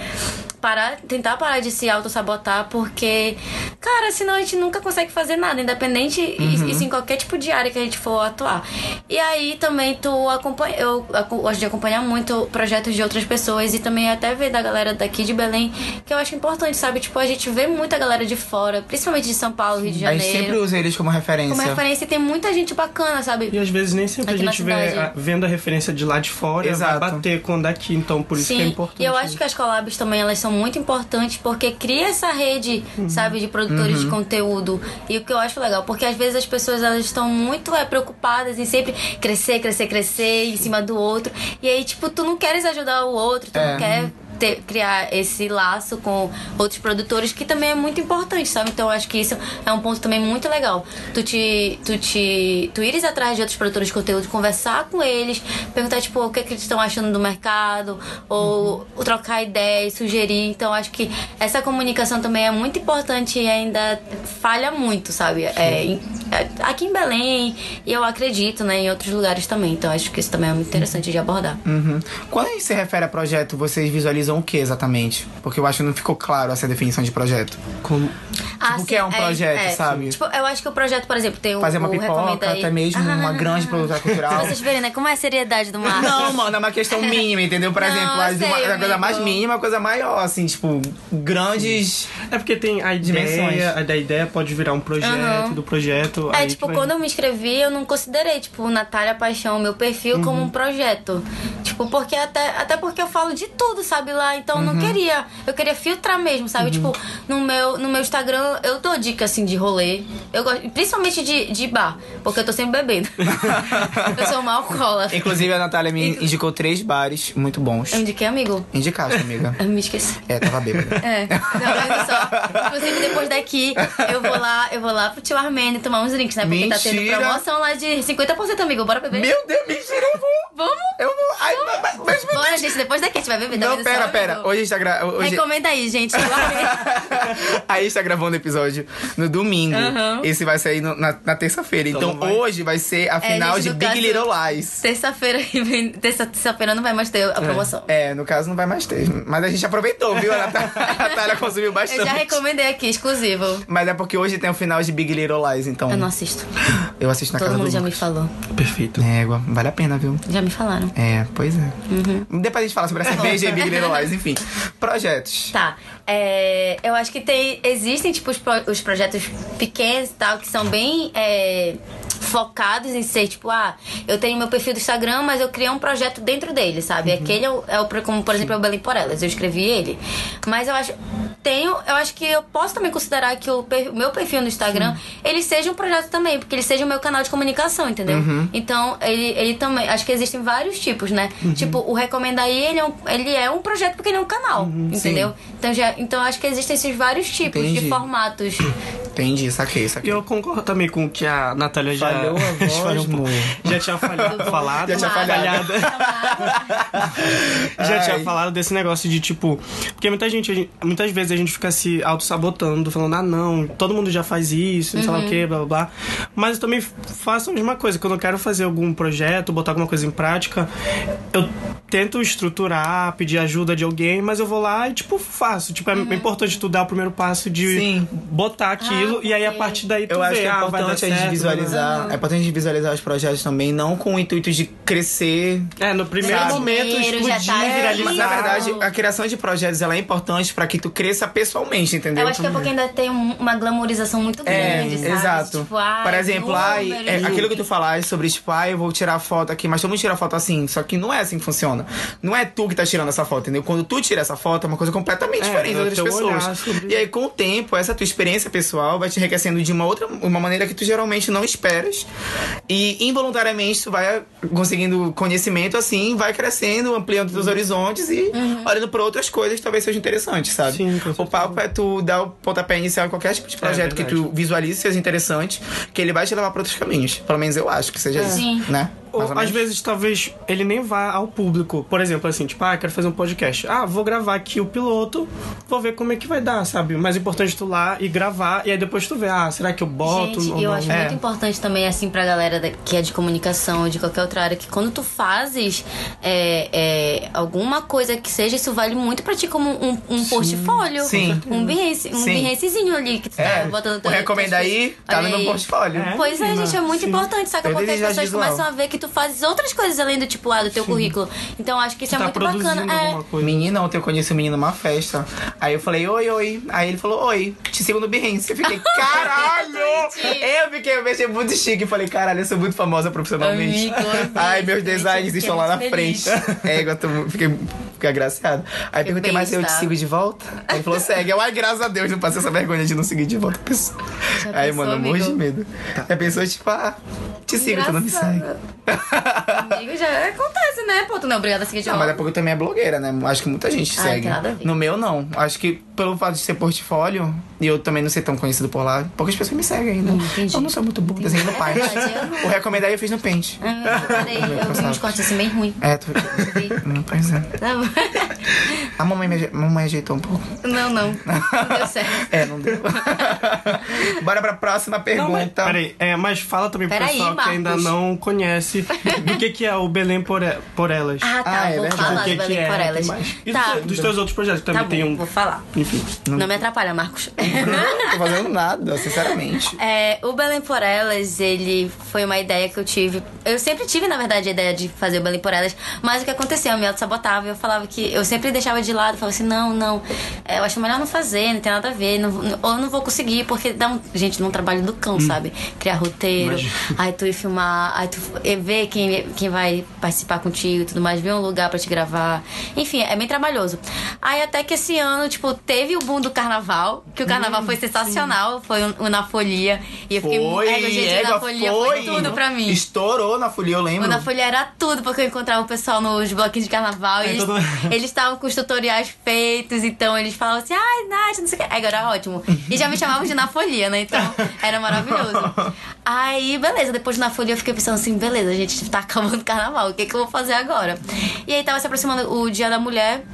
parar, tentar parar de se auto-sabotar, porque, cara, senão a gente nunca consegue fazer nada, independente, e- isso em qualquer tipo de área que a gente for atuar. E aí também tu acompanha, eu gosto de acompanhar muito projetos de outras pessoas e também até ver da galera daqui de Belém, que eu acho importante, sabe? Tipo, a gente vê muita galera de fora, principalmente de São Paulo, Rio de A gente Janeiro. sempre usa eles como referência. Como referência, e tem muita gente bacana, sabe? E às vezes nem sempre Aqui a gente vê, a- vendo a referência de lá de fora Exato. vai bater com daqui, então por isso que é importante. E eu acho que as collabs também elas são muito importantes porque cria essa rede, sabe, de produtores de conteúdo. E o que eu acho legal, porque às vezes as pessoas elas estão muito é, preocupadas em sempre crescer, crescer, crescer em cima do outro. E aí, tipo, tu não queres ajudar o outro, tu É. não quer ter, criar esse laço com outros produtores, que também é muito importante, sabe? Então acho que isso é um ponto também muito legal. Tu te. Tu te. Tu ires atrás de outros produtores de conteúdo, conversar com eles, perguntar, tipo, o que, é que eles estão achando do mercado, ou, ou trocar ideias, sugerir. Então acho que essa comunicação também é muito importante e ainda falha muito, sabe? É, é, aqui em Belém, e eu acredito, né, em outros lugares também. Então acho que isso também é muito interessante de abordar. Uhum. Quando a gente se refere a projeto, vocês visualizam o que exatamente? Porque eu acho que não ficou claro essa definição de projeto. Como... Ah, o sim, que é um projeto, sabe? Tipo, eu acho que o projeto, por exemplo, tem o, Fazer uma o pipoca, até mesmo uma grande produtora cultural. Vocês verem, né? Como é a seriedade do mar. Não, mano, é uma questão mínima, entendeu? Por Não, exemplo, sei, uma, a coisa mais mínima, a coisa maior, assim, tipo, grandes. É porque tem a Dimensões. ideia, a da ideia pode virar um projeto, Aham. do projeto. É, aí tipo, vai- quando eu me inscrevi, eu não considerei, tipo, Natália Paixão, meu perfil, como um projeto. Tipo, porque até, até porque eu falo de tudo, sabe, lá. Então eu não queria. Eu queria filtrar mesmo, sabe? Tipo, no meu, no meu Instagram eu dou dica assim de rolê. Eu gosto, principalmente de, de bar, porque eu tô sempre bebendo. eu sou uma alcoólatra. Inclusive, a Natália me indicou três bares muito bons. Eu indiquei, amigo. Indicaste, amiga. Eu me esqueci. É, tava bêbada. É, não, olha só. Inclusive, depois daqui, eu vou lá, eu vou lá pro tio Armênio tomar uns drinks, né? Porque tá tendo Mentira. promoção lá de 50%, amigo. Bora beber? Meu Deus, mentira, eu vou. Vamos? Eu vou. Ai, mas, mas, mas, Bora, gente, depois daqui a gente vai beber. tá Não, pera, só, pera. amigo? Hoje a gente tá gra... Hoje... Recomenda aí, gente. Armênio. a gente tá gravando episódio no domingo. Aham. Esse vai sair no- na, na terça-feira. Então, Então vai. hoje vai ser a final gente, de Big caso- Little Lies. Terça-feira que vem- terça- terça-feira não vai mais ter a promoção. É, no caso não vai mais ter. Mas a gente aproveitou, viu? A Natália, a Natália consumiu bastante. Eu já recomendei aqui, exclusivo. Mas é porque hoje tem o final de Big Little Lies, então. Eu não assisto. Eu assisto na Todo casa mundo do já me falou. Perfeito. Égua, vale a pena, viu? Já me falaram. É, pois é. Uhum. Depois a gente fala sobre a cerveja e Big Little Lies, enfim. Projetos. Tá. É, eu acho que tem. Existem, tipo, os, pro- os projetos pequenos e tal, que são bem é, focados em ser, tipo, ah, eu tenho meu perfil do Instagram, mas eu criei um projeto dentro dele, sabe? Aquele é o, é o como, por exemplo, é o Belém por Elas. Eu escrevi ele. Mas eu acho. Tenho, eu acho que eu posso também considerar que o per- meu perfil no Instagram, ele seja um projeto também, porque ele seja o meu canal de comunicação, entendeu? Então, ele, ele também. Acho que existem vários tipos, né? Tipo, o Recomenda aí, ele é um, ele é um projeto porque ele é um canal, entendeu? Então, já, então acho que existem esses vários tipos Entendi. de formatos. Entendi, saquei, E saquei. eu concordo também com o que a Natália já. Falhou a voz, falhou um pouco. Já tinha falhado, falado. Já tinha falhado. já tinha falado desse negócio de tipo. Porque muita gente, muitas vezes a gente fica se auto-sabotando, falando, ah não, todo mundo já faz isso, não sei lá o que, blá blá blá. Mas eu também faço a mesma coisa. Quando eu quero fazer algum projeto, botar alguma coisa em prática, eu tento estruturar, pedir ajuda de alguém, mas eu vou lá e, tipo, faço. Tipo, é importante tu dar o primeiro passo de Sim. botar aquilo Ah, e aí a partir daí tu Eu acho vê, que é ah, vai dar importante a gente certo, É importante gente visualizar os projetos também, não com o intuito de crescer. É, no primeiro Sabe? momento Dinheiro, explodir, tá viralizar. Mas na verdade, a criação de projetos ela é importante pra que tu cresça pessoalmente, entendeu? Eu acho que é porque ainda tem um- uma glamorização muito É, grande, sabe? exato. Tipo, ai, Por exemplo, ai, números. é, aquilo que tu falaste sobre, tipo, ai, eu vou tirar foto aqui, mas todo mundo tira foto assim. Só que não é assim que funciona. Não é tu que tá tirando essa foto, entendeu? Quando tu tira essa foto, é uma coisa completamente É, diferente das é o outras teu olhar pessoas. sobre- E aí, com o tempo, essa tua experiência pessoal vai te enriquecendo de uma outra, uma maneira que tu geralmente não E involuntariamente tu vai conseguindo conhecimento assim, vai crescendo, ampliando teus horizontes e olhando pra outras coisas que talvez sejam interessantes, sabe? Sim, com o papo é tu dar o pontapé inicial em qualquer tipo de projeto que tu visualize seja interessante, que ele vai te levar pra outros caminhos. Pelo menos eu acho que seja isso, Sim. né? Ou, às menos. vezes, talvez, ele nem vá ao público. Por exemplo, assim, tipo, ah, quero fazer um podcast. Ah, vou gravar aqui o piloto, vou ver como é que vai dar, sabe? O mais importante é tu lá e gravar, e aí depois tu vê, ah, será que eu boto Gente, eu não? acho É. muito importante também, assim, pra galera que é de comunicação ou de qualquer outra área, que quando tu fazes é, é, alguma coisa que seja, isso vale muito pra ti como um, um portfólio. Sim. Um Behance, um Sim. Behancezinho ali que tu É, tá botando o recomenda aí, tá no meu portfólio. É. Pois é, gente, é muito Sim. importante, saca? Eu Porque as pessoas visual. começam a ver que tu fazes outras coisas além do tipo lá do teu currículo. Então acho que isso Tu é tá muito bacana. É. Menina, ontem eu conheci o menino numa festa. Aí eu falei, oi, oi. Aí ele falou, oi, te sigo no Behance. Eu fiquei, caralho! Eu fiquei, eu achei muito chique. Falei, caralho, eu sou muito famosa profissionalmente. Amigo. Ai, meus designs estão lá na muito frente. feliz. É, eu tô, fiquei, fiquei agraciado. Aí perguntei, mas eu te sigo de volta? Aí ele falou, segue. Eu, ai, graças a Deus, não passei essa vergonha de não seguir de volta a pessoa. Já Aí, pensou, mano, eu morro de medo. Aí a pessoa, tipo, ah, te sigo, tu não me segue. Amigo, já acontece, né? Pô, tu não é obrigada a seguir de Não, mas é porque também é blogueira, né? Acho que muita gente Ah, segue. tem nada a ver. No meu, não. Acho que pelo fato de ser portfólio, e eu também não ser tão conhecido por lá, poucas pessoas me seguem ainda. Hum, entendi. Eu não sou muito bom desenho no pai. É verdade, eu não. O recomendar eu fiz no Paint. Ah, eu parei, eu vi uns cortes assim bem ruim. É, tu... Hum, Pois é. Não, A mamãe, me mamãe ajeitou um pouco. não, não. Não deu certo. É, não deu. Bora pra próxima Não, mas, pergunta. peraí, é, mas fala também pro pessoal que Marcos. ainda não conhece do que, que é o Belém por, e- por Elas. Ah, tá. Ah, é vou verdade. falar que, do que Belém é, por tem elas. E Tá. dos, dos teus outros projetos, que também Tá tem bom, um. vou falar. Enfim. Não me atrapalha, Marcos. Não tô fazendo nada, sinceramente. É, o Belém por Elas, ele foi uma ideia que eu tive. Eu sempre tive, na verdade, a ideia de fazer o Belém por Elas, mas o que aconteceu? Eu me auto-sabotava. Eu falava que. Eu sempre deixava de lado, falava assim: não, não, é, eu acho melhor não fazer, não tem nada a ver, não, ou eu não vou conseguir, porque dá um. Gente, num trabalho do cão, sabe? Criar roteiro, Imagino. aí tu ir filmar, aí tu e ver quem, quem vai participar contigo e tudo mais, ver um lugar pra te gravar. Enfim, é bem trabalhoso. Aí até que esse ano, tipo, teve o boom do carnaval, que o carnaval foi sensacional, foi o, o Na Folia. E eu fiquei Foi, é, gente, o Na Folia foi, tudo pra mim. Estourou na folia, eu O lembro. Na Folha era tudo, porque eu encontrava o pessoal nos bloquinhos de carnaval e É, eles todo- eles estavam com os tutoriais feitos, então eles falavam assim, ai, Nath, não sei o que. Agora era ótimo. E já me chamavam de Na Folia, né? Então era maravilhoso. Aí, beleza, depois de Na Folia eu fiquei pensando assim, beleza, a gente tá acabando o carnaval, o que, que eu vou fazer agora? E aí tava se aproximando o Dia da Mulher.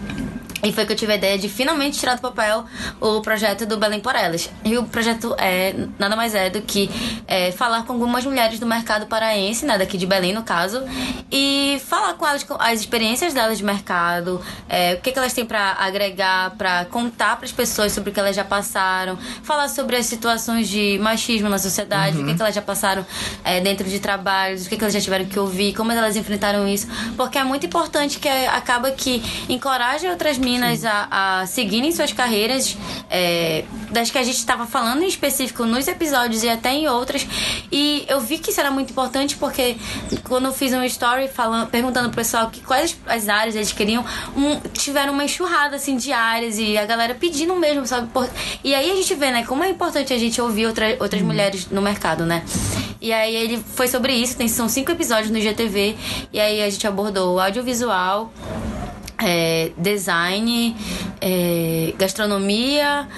E foi que eu tive a ideia de finalmente tirar do papel o projeto do Belém por Elas. E o projeto é nada mais é do que é, falar com algumas mulheres do mercado paraense, né, daqui de Belém no caso, e falar com elas as experiências delas de mercado, é, o que, que elas têm pra agregar, pra contar pras pessoas sobre o que elas já passaram, falar sobre as situações de machismo na sociedade, o que, que elas já passaram é, dentro de trabalhos, o que, que elas já tiveram que ouvir, como elas enfrentaram isso, porque é muito importante que é, acaba que encoraja outras minas a, a seguirem suas carreiras, é, das que a gente estava falando em específico nos episódios e até em outras. E eu vi que isso era muito importante porque quando eu fiz um story falando, perguntando pro pessoal que quais as áreas eles queriam, um, tiveram uma enxurrada assim de áreas e a galera pedindo mesmo, sabe? Por- e aí a gente vê, né, como é importante a gente ouvir outra, outras mulheres no mercado, né? E aí ele foi sobre isso, tem, são cinco episódios no GTV, e aí a gente abordou o audiovisual, é, design, é, gastronomia,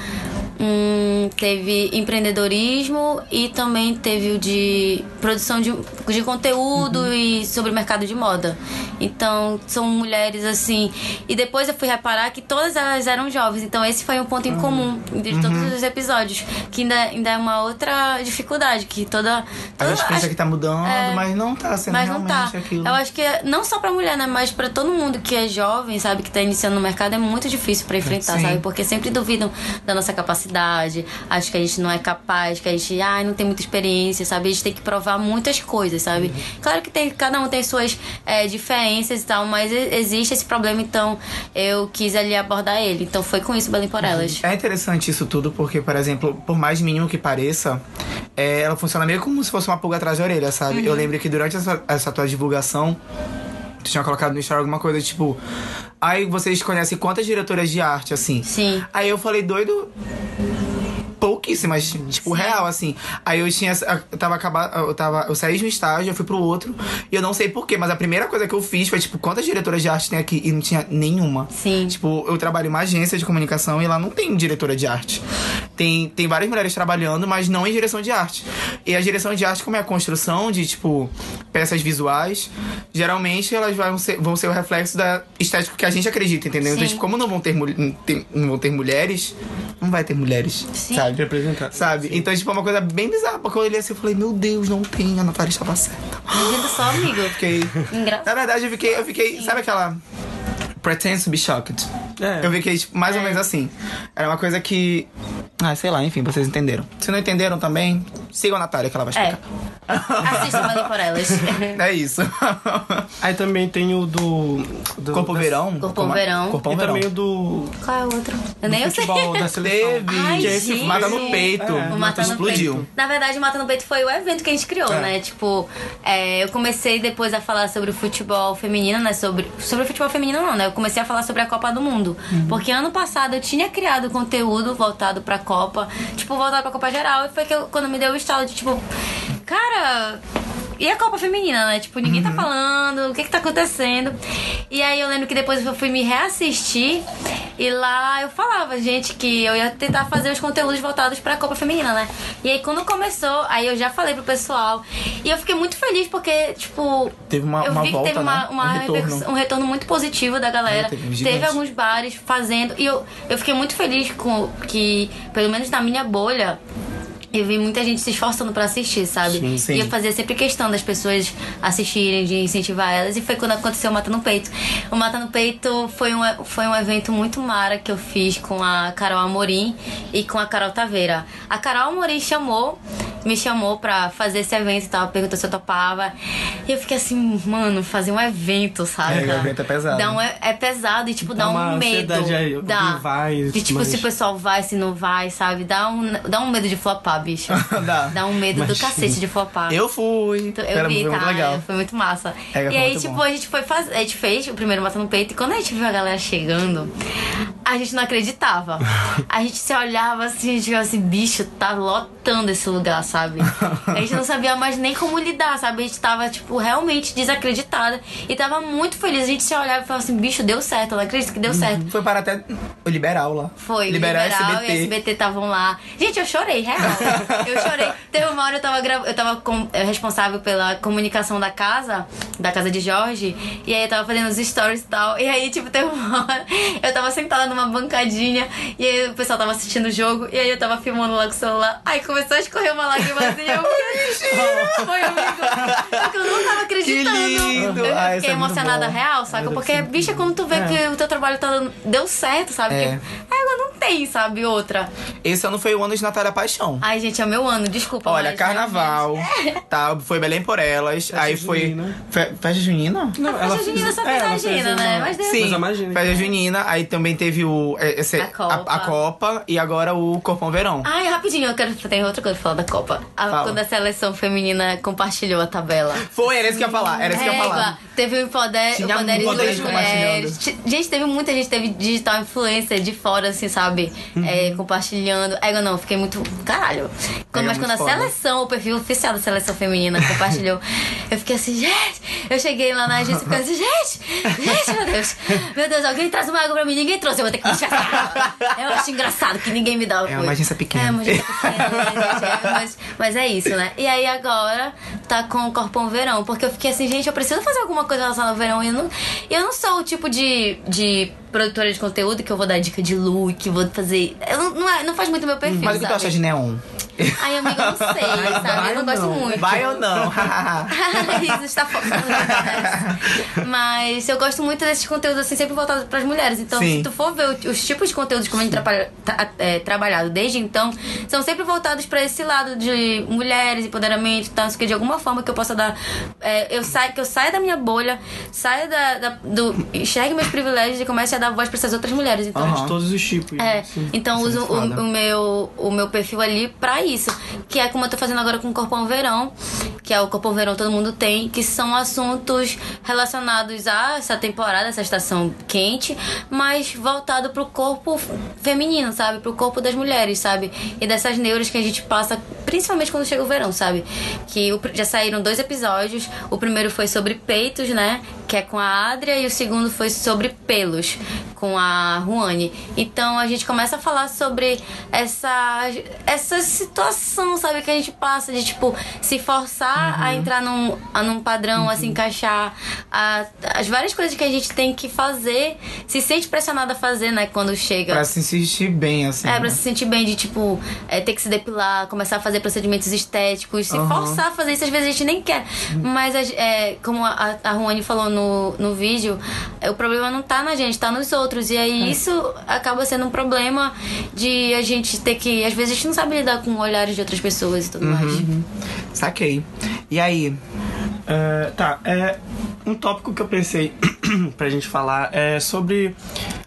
hum, teve empreendedorismo e também teve o de produção de, de conteúdo e sobre o mercado de moda. Então, são mulheres assim. E depois eu fui reparar que todas elas eram jovens. Então, esse foi um ponto em comum de todos os episódios. Que ainda, ainda é uma outra dificuldade. Que toda. A gente toda- pensa que tá mudando, É. mas não tá sendo mas não tá. aquilo. Eu acho que é- não só pra mulher, né? Mas pra todo mundo que é jovem, sabe? Que tá iniciando no mercado, é muito difícil pra enfrentar, Sim. sabe? Porque sempre duvidam da nossa capacidade, acham que a gente não é capaz, que a gente, ai, não tem muita experiência, sabe? A gente tem que provar muitas coisas, sabe? Claro que tem, cada um tem suas é, diferenças e tal, mas existe esse problema, então eu quis ali abordar ele. Então foi com isso, Belém por elas. É interessante isso tudo porque, por exemplo, por mais mínimo que pareça, é, ela funciona meio como se fosse uma pulga atrás da orelha, sabe? Uhum. Eu lembro que durante essa, essa tua divulgação, tu tinha colocado no story alguma coisa tipo. Aí vocês conhecem quantas diretoras de arte, assim? Sim. Aí eu falei, doido. Pouquíssimas, tipo, real, assim. Aí eu tinha. Eu tava acabado. Eu tava. Eu saí de um estágio, eu fui pro outro. E eu não sei porquê, mas a primeira coisa que eu fiz foi, tipo, quantas diretoras de arte tem aqui? E não tinha nenhuma. Sim. Tipo, eu trabalho em uma agência de comunicação e lá não tem diretora de arte. Tem, tem várias mulheres trabalhando, mas não em direção de arte. E a direção de arte, como é a construção de, tipo, peças visuais, geralmente elas vão ser, vão ser o reflexo da estética que a gente acredita, entendeu? Então, Sim. tipo, como não vão ter, não vão ter mulheres, não vai ter mulheres, Sim. sabe? Sabe? Então, tipo, é uma coisa bem bizarra. Porque eu olhei assim e falei, meu Deus, não tem, a Natália estava certa. Imagina só, amigo. Fiquei. Engraçado. Na verdade, eu fiquei, eu fiquei. Sabe aquela. Pretend to be shocked? É. Eu fiquei, tipo, mais ou menos assim. Era uma coisa que. Ah, sei lá, enfim, vocês entenderam. Se não entenderam também, sigam a Natália que ela vai É. explicar. Assista Belém por elas. É, isso. Aí também tem o do. do Corpo da- Verão? Corpão Como é? Verão. Corpão E Verão. também o do. Qual é o outro? Eu nem eu sei. futebol da seleção. Teve. Ai, que é esse gente. Mata no peito. É, O Mata no Explodiu. Peito. Na verdade, o Mata no Peito foi o evento que a gente criou, É. né? Tipo, é, eu comecei depois a falar sobre o futebol feminino, né? Sobre, sobre o futebol feminino não, né? Eu comecei a falar sobre a Copa do Mundo. Uhum. Porque ano passado eu tinha criado conteúdo voltado pra Copa, tipo, voltado pra Copa Geral. E foi que eu, quando me deu o estalo de, tipo, cara... E a Copa Feminina, né? Tipo, ninguém tá falando, o que que tá acontecendo. E aí eu lembro que depois eu fui me reassistir e lá eu falava, gente, que eu ia tentar fazer os conteúdos voltados pra Copa Feminina, né? E aí quando começou, aí eu já falei pro pessoal. E eu fiquei muito feliz porque, tipo. Teve uma- eu uma vi volta, que teve uma, né? uma Um retorno. um retorno muito positivo da galera. É, teve teve alguns bares fazendo. E eu, eu fiquei muito feliz com que, pelo menos na minha bolha, eu vi muita gente se esforçando pra assistir, sabe? Sim, sim. E eu fazia sempre questão das pessoas assistirem, de incentivar elas. E foi quando aconteceu o Mata no Peito. O Mata no Peito foi um, foi um evento muito mara que eu fiz com a Carol Amorim e com a Carol Taveira. A Carol Amorim chamou, me chamou pra fazer esse evento e tal, perguntou se eu topava. E eu fiquei assim, mano, fazer um evento, sabe? É, o evento é pesado. Dá um, é pesado e, tipo, dá, Dá uma um medo. aí, dá. vai e de, tipo, mais. se o pessoal vai, se não vai, sabe? Dá um, dá um medo de flopar, bicho. Dá. Dá um medo do cacete de flopar. Eu fui. Então, Era Eu vi, tá? legal. Foi muito massa. É, e aí, tipo, bom. a gente foi fazer. A gente fez o primeiro Mata no Peito e quando a gente viu a galera chegando, a gente não acreditava. A gente se olhava assim, a gente ficava assim, bicho, tá lotando esse lugar, sabe? A gente não sabia mais nem como lidar, sabe? A gente tava, tipo, realmente desacreditada e tava muito feliz. A gente se olhava e falava assim, bicho, deu certo, eu não acredito que deu certo. Foi para até o Liberal lá. Foi, Liberal, Liberal, SBT. e SBT estavam lá. Gente, eu chorei, real. Eu chorei. Teve uma hora eu tava gra... eu tava com... eh, responsável pela comunicação da casa, da casa de Jorge, e aí eu tava fazendo os stories e tal. E aí, tipo, teve uma hora, eu tava sentada numa bancadinha, e aí o pessoal tava assistindo o jogo, e aí eu tava filmando lá com o celular. Aí começou a escorrer uma lágrimazinha. Eu fiquei, Foi amigo. Eu não tava acreditando. lindo. Eu Ah, fiquei é emocionada real, saca? Porque, bicha, quando tu vê que o teu trabalho tá dando... deu certo, sabe? É. Que ela não tem, sabe, outra. Esse ano foi o ano de Natália Paixão. Ai, gente, é meu ano, desculpa. Olha, mas, carnaval, tá? Foi Belém por elas. aí foi. junina. Fe- Festa junina? Não, A festa junina só é, fez a ela fez agenda, né? uma- Mas deu. Sim, Mas festa junina. Aí também teve o. é, Esse, A Copa. A, a Copa e agora o Corpão Verão. Ai, rapidinho, eu quero. Tem outra coisa pra falar da Copa. A- Fala. quando a seleção feminina compartilhou a tabela. Foi, era isso que eu ia falar. Era isso que eu ia falar. teve o poder, o poder mulheres. Gente, teve muita gente, teve digital influencer de fora, assim, sabe? Uhum. É, compartilhando. Égua, não, fiquei muito. Caralho. Quando, Égua, mas quando a foda. seleção, o perfil oficial da seleção feminina compartilhou, eu fiquei assim, gente. Eu cheguei lá na agência e fiquei assim, gente, gente, meu Deus. Meu Deus, alguém traz uma água pra mim. Ninguém trouxe, eu vou ter que puxar essa. Eu acho engraçado que ninguém me dá o É uma agência pequena. É uma agência pequena, né, gente? É, mas, mas é isso, né? E aí agora tá com o Corpão Verão, porque eu fiquei assim, gente, eu preciso fazer alguma coisa relacionada ao verão. E eu não, eu não sou o tipo de, de produtora de conteúdo que eu vou dar dica de look, vou fazer. Eu não, não, é- não faz muito meu perfil. Mas o que tu acha de neon? Ai, amiga, eu não sei, sabe? vai Eu não gosto não? muito. Vai ou não? Isso está focando Mas eu gosto muito desses conteúdos assim, sempre voltados para as mulheres. Então, Sim. se tu for ver os tipos de conteúdos que eu venho trapalha- tra- é, trabalhado desde então, são sempre voltados para esse lado de mulheres, empoderamento, tal, que de alguma forma que eu possa dar. é, eu saio, que eu saia da minha bolha, saia da, da- do. enxergue meus privilégios e comece a dar voz para essas outras mulheres. Então, Aham. De todos os tipos. é, então é uso o, o meu, o meu perfil ali pra isso. Que é como eu tô fazendo agora com o Corpão Verão, que é o Corpão Verão Todo Mundo Tem, que são assuntos relacionados a essa temporada, essa estação quente, mas voltado pro corpo feminino, sabe? Pro corpo das mulheres, sabe? E dessas neuras que a gente passa, principalmente quando chega o verão, sabe? Que já saíram dois episódios. O primeiro foi sobre peitos, né? Que é com a Adria, e o segundo foi sobre pelos, com a Ruane. Então a gente começa a falar sobre essa, essa situação, sabe? Que a gente passa de, tipo, se forçar a entrar num, a num padrão, a se encaixar. A, as várias coisas que a gente tem que fazer, se sente pressionada a fazer, né? Quando chega. pra se sentir bem, assim. É, né? pra se sentir bem de, tipo, é, ter que se depilar, começar a fazer procedimentos estéticos, se Aham. forçar a fazer isso, às vezes a gente nem quer. Mas, é, como a, a Ruane falou no, no vídeo, é, o problema não tá na gente, tá nos outros. E aí isso acaba sendo um problema de a gente ter que. Às vezes a gente não sabe lidar com olhares de outras pessoas e tudo mais. Saquei. E aí? É, tá, é um tópico que eu pensei pra gente falar é sobre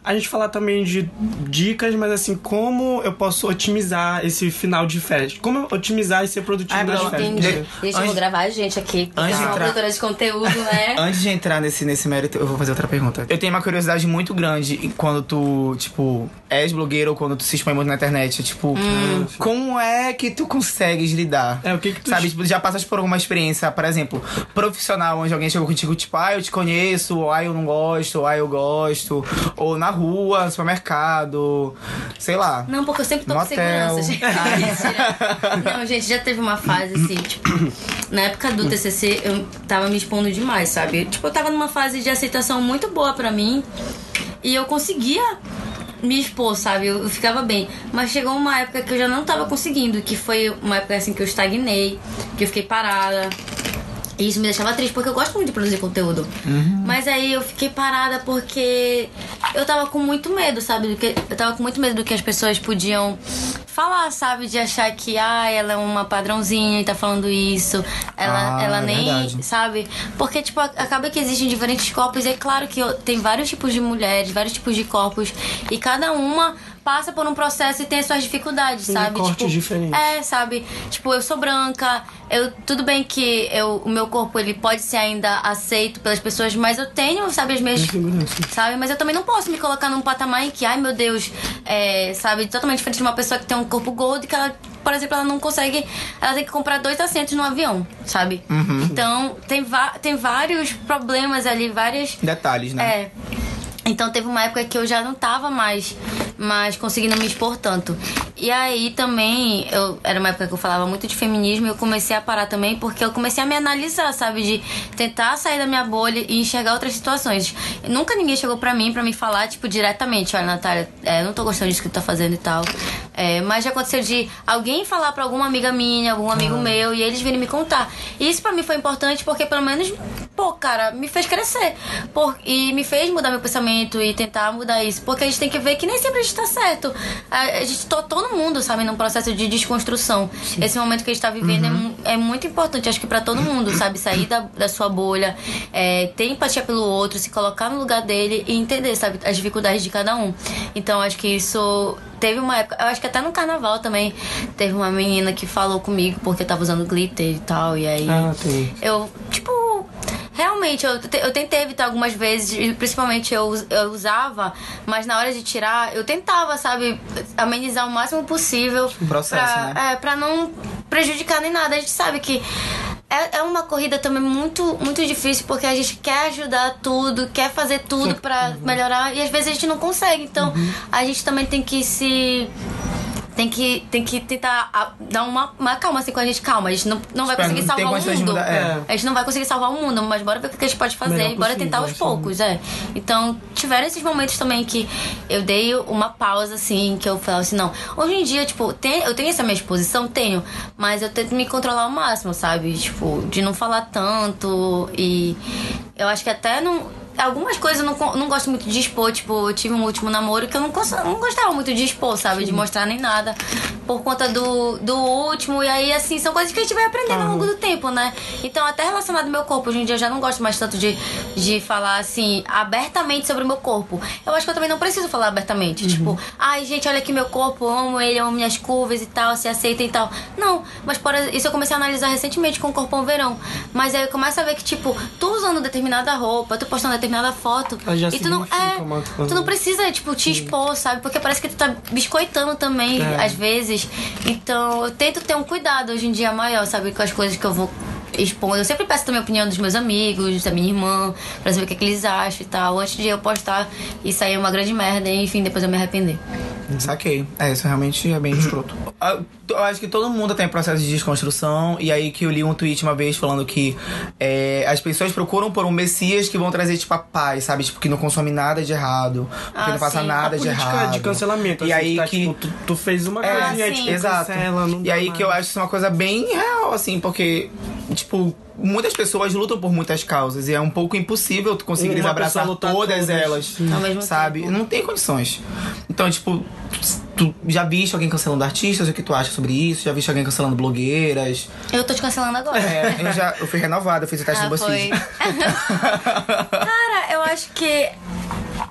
a gente falar também de dicas, mas assim, como eu posso otimizar esse final de festa? Como otimizar e ser produtivo Ah, nas Bruno, festas? Entendi. De- Deixa eu vou gravar a gente aqui. antes Eu de sou uma entrar- produtora de conteúdo, né? Antes de entrar nesse, nesse mérito, eu vou fazer outra pergunta. Eu tenho uma curiosidade muito grande quando tu, tipo, és blogueiro ou quando tu se expõe muito na internet. Tipo, Hum. como é que tu consegues lidar? É, o que que tu- Sabe, tipo, já passas por alguma experiência, por exemplo, profissional, onde alguém chegou contigo, tipo, ah, eu te conheço, ou ah, eu não gosto, ah, eu gosto. Ou na rua, no supermercado, sei lá. Não, porque eu sempre tô com segurança, gente. Ah. Não, gente, já teve uma fase assim, tipo, na época do TCC eu tava me expondo demais, sabe? Tipo, eu tava numa fase de aceitação muito boa pra mim e eu conseguia me expor, sabe? Eu, eu ficava bem. Mas chegou uma época que eu já não tava conseguindo, que foi uma época assim que eu estagnei, que eu fiquei parada. E isso me deixava triste, porque eu gosto muito de produzir conteúdo. Mas aí eu fiquei parada porque eu tava com muito medo, sabe? Que, eu tava com muito medo do que as pessoas podiam falar, sabe? De achar que, ah, ela é uma padrãozinha e tá falando isso. Ela, Ah, ela é nem. verdade. Sabe? Porque, tipo, acaba que existem diferentes corpos. E é claro que tem vários tipos de mulheres, vários tipos de corpos. E cada uma passa por um processo e tem as suas dificuldades, Tem sabe? cortes tipo, diferentes. É, sabe? Tipo, eu sou branca, eu tudo bem que eu, o meu corpo ele pode ser ainda aceito pelas pessoas, mas eu tenho, sabe, as minhas. Sabe? Mas eu também não posso me colocar num patamar em que, ai meu Deus, é, sabe, totalmente diferente de uma pessoa que tem um corpo gordo e que ela, por exemplo, ela não consegue. Ela tem que comprar dois assentos no avião, sabe? Então, tem, tem vários problemas ali, várias. Detalhes, né? É. Então teve uma época que eu já não tava mais, mais conseguindo me expor tanto. E aí também, eu, era uma época que eu falava muito de feminismo e eu comecei a parar também porque eu comecei a me analisar, sabe? De tentar sair da minha bolha e enxergar outras situações. Nunca ninguém chegou pra mim pra me falar, tipo, diretamente, olha, Natália, é, eu não tô gostando disso que tu tá fazendo e tal. É, mas já aconteceu de alguém falar pra alguma amiga minha, algum amigo meu, e eles virem me contar. E isso pra mim foi importante porque pelo menos, pô, cara, me fez crescer. Por, e me fez mudar meu pensamento e tentar mudar isso. Porque a gente tem que ver que nem sempre a gente tá certo. A, gente, to- todo mundo, sabe, num processo de desconstrução. Esse momento que a gente tá vivendo é mu- é, muito importante, acho que pra todo mundo, sabe? Sair da, da sua bolha, é, ter empatia pelo outro, se colocar no lugar dele e entender, sabe, as dificuldades de cada um. Então acho que isso teve uma época, eu acho que até no carnaval também teve uma menina que falou comigo porque eu tava usando glitter e tal, e aí Ah, eu, tipo, realmente, eu, eu tentei evitar algumas vezes, principalmente eu, eu usava, mas na hora de tirar, eu tentava, sabe, amenizar o máximo possível. Um processo, pra, né? É, pra não prejudicar nem nada. A gente sabe que é, é uma corrida também muito, muito difícil, porque a gente quer ajudar tudo, quer fazer tudo pra melhorar, e às vezes a gente não consegue. Então, a gente também tem que se tem que, tem que tentar ah, dar uma, uma calma assim com a gente. Calma, a gente não, não vai conseguir não salvar o mundo. mudar, é. A gente não vai conseguir salvar o mundo, mas bora ver o que a gente pode fazer Melhor bora possível, tentar aos poucos, é. Então, tiveram esses momentos também que eu dei uma pausa, assim, que eu falava assim, não, hoje em dia, tipo, tem, eu tenho essa minha exposição? Tenho, mas eu tento me controlar ao máximo, sabe? Tipo, de não falar tanto e eu acho que até não algumas coisas eu não, não gosto muito de expor. Tipo, eu tive um último namoro que eu não, não gostava muito de expor, sabe? De mostrar nem nada. Por conta do, do último. E aí, assim, são coisas que a gente vai aprendendo ao longo do tempo, né? Então, até relacionado ao meu corpo, hoje em dia eu já não gosto mais tanto de, de falar, assim, abertamente sobre o meu corpo. Eu acho que eu também não preciso falar abertamente. Tipo, ai, gente, olha aqui meu corpo, eu amo ele, eu amo minhas curvas e tal, se aceita e tal. Não, mas por, isso eu comecei a analisar recentemente com o Corpão Verão. Mas aí eu começo a ver que, tipo, tu usando determinada roupa, tu postando determinada foto. Ela já e se tu não, é, tu não precisa, tipo, te expor, sabe? Porque parece que tu tá biscoitando também, É. às vezes. Então, eu tento ter um cuidado hoje em dia maior, sabe? Com as coisas que eu vou expondo. Eu sempre peço também a opinião dos meus amigos, da minha irmã, pra saber o que, é que eles acham e tal. Antes de eu postar e sair uma grande merda e, enfim, depois eu me arrepender. Saquei. É, isso realmente é bem escroto. Ah, Eu acho que todo mundo tem processo de desconstrução. E aí que eu li um tweet uma vez falando que é, as pessoas procuram por um messias que vão trazer, tipo, a paz, sabe? Tipo, que não consome nada de errado. Que Ah, não faça sim. nada a de política errado. de cancelamento. E assim, aí tá, que... tipo, tu, tu fez uma É, coisinha, sim. tipo, Exato. cancela, não e aí mais. que eu acho isso uma coisa bem real, assim, porque, tipo, muitas pessoas lutam por muitas causas e é um pouco impossível tu conseguir Uma abraçar todas, todas, elas, sabe? tempo. Não tem condições. Então, tipo, tu já viste alguém cancelando artistas? O que tu acha sobre isso? Já viste alguém cancelando blogueiras? Eu tô te cancelando agora. É, eu já eu fui renovada, eu fiz o teste Ah, do BuzzFeed. Cara, eu acho que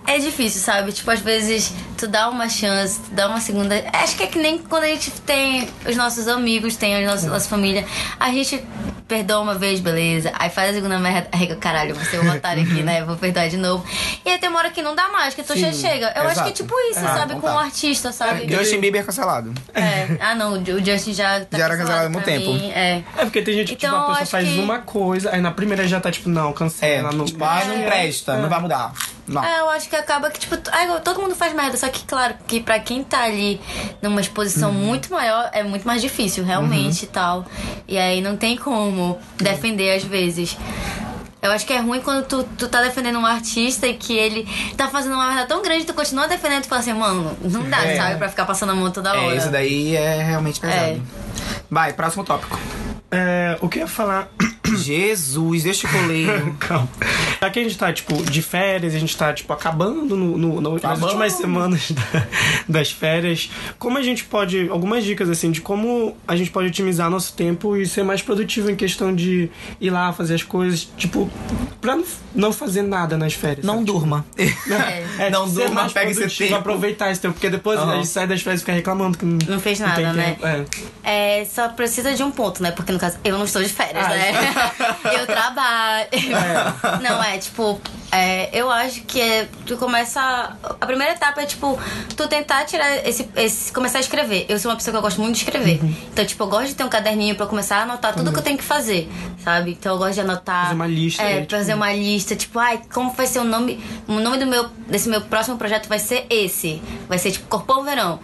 É difícil, sabe? Tipo, às vezes tu dá uma chance, tu dá uma segunda. Acho que é que nem quando a gente tem os nossos amigos, tem a nossa, nossa família. A gente perdoa uma vez, beleza. Aí faz a segunda merda. Aí, caralho, você é um otário aqui, né? Vou perdoar de novo. E aí tem uma hora que não dá mais, que tu já chega. Eu acho que é exato. tipo isso, É, sabe? Com um tá. artista, sabe? Justin Bieber cancelado. É. Ah, não, o Justin já tá Já era cancelado há muito tempo. mim, É. É porque tem gente que Então, tipo, a pessoa acho faz que- uma coisa, aí na primeira já tá tipo, não, É, cancela. não... tipo, ah, não presta, não vai mudar. Não. É, eu acho que acaba que, tipo, é todo mundo faz merda, só que, claro, que pra quem tá ali numa exposição Uhum. muito maior, é muito mais difícil, realmente, e tal. E aí não tem como defender às vezes. Eu acho que é ruim quando tu, tu tá defendendo um artista e que ele tá fazendo uma merda tão grande, tu continua defendendo e tu fala assim, mano, não dá, É. sabe, pra ficar passando a mão toda hora. É, isso daí é realmente pesado. É. Vai, próximo tópico. É, o que eu ia falar. Jesus, deixa eu ler. Calma. Já que a gente tá, tipo, de férias, a gente tá, tipo, acabando no, no- no- nas Acabando. últimas semanas da- das férias, como a gente pode. Algumas dicas, assim, de como a gente pode otimizar nosso tempo e ser mais produtivo em questão de ir lá fazer as coisas, tipo, pra não, não fazer nada nas férias. Não sabe? durma. É. Não ser durma, mais pega esse tempo. aproveitar esse tempo, porque depois Aham. a gente sai das férias e fica reclamando que não, Não fez tem nada, né? tempo. É. É, só precisa de um ponto, né? Porque no caso, eu não estou de férias, Ah, né? eu trabalho. Não, é tipo, é, eu acho que é, tu começa. A primeira etapa é, tipo, tu tentar tirar esse, esse. começar a escrever. Eu sou uma pessoa que eu gosto muito de escrever. Uhum. Então, tipo, eu gosto de ter um caderninho pra começar a anotar tudo que eu tenho que fazer, sabe? Então eu gosto de anotar. Fazer uma lista, É, né, tipo- fazer uma lista, tipo, ai, como vai ser o nome. O nome do meu. desse meu próximo projeto vai ser esse. Vai ser, tipo, Corpão Verão.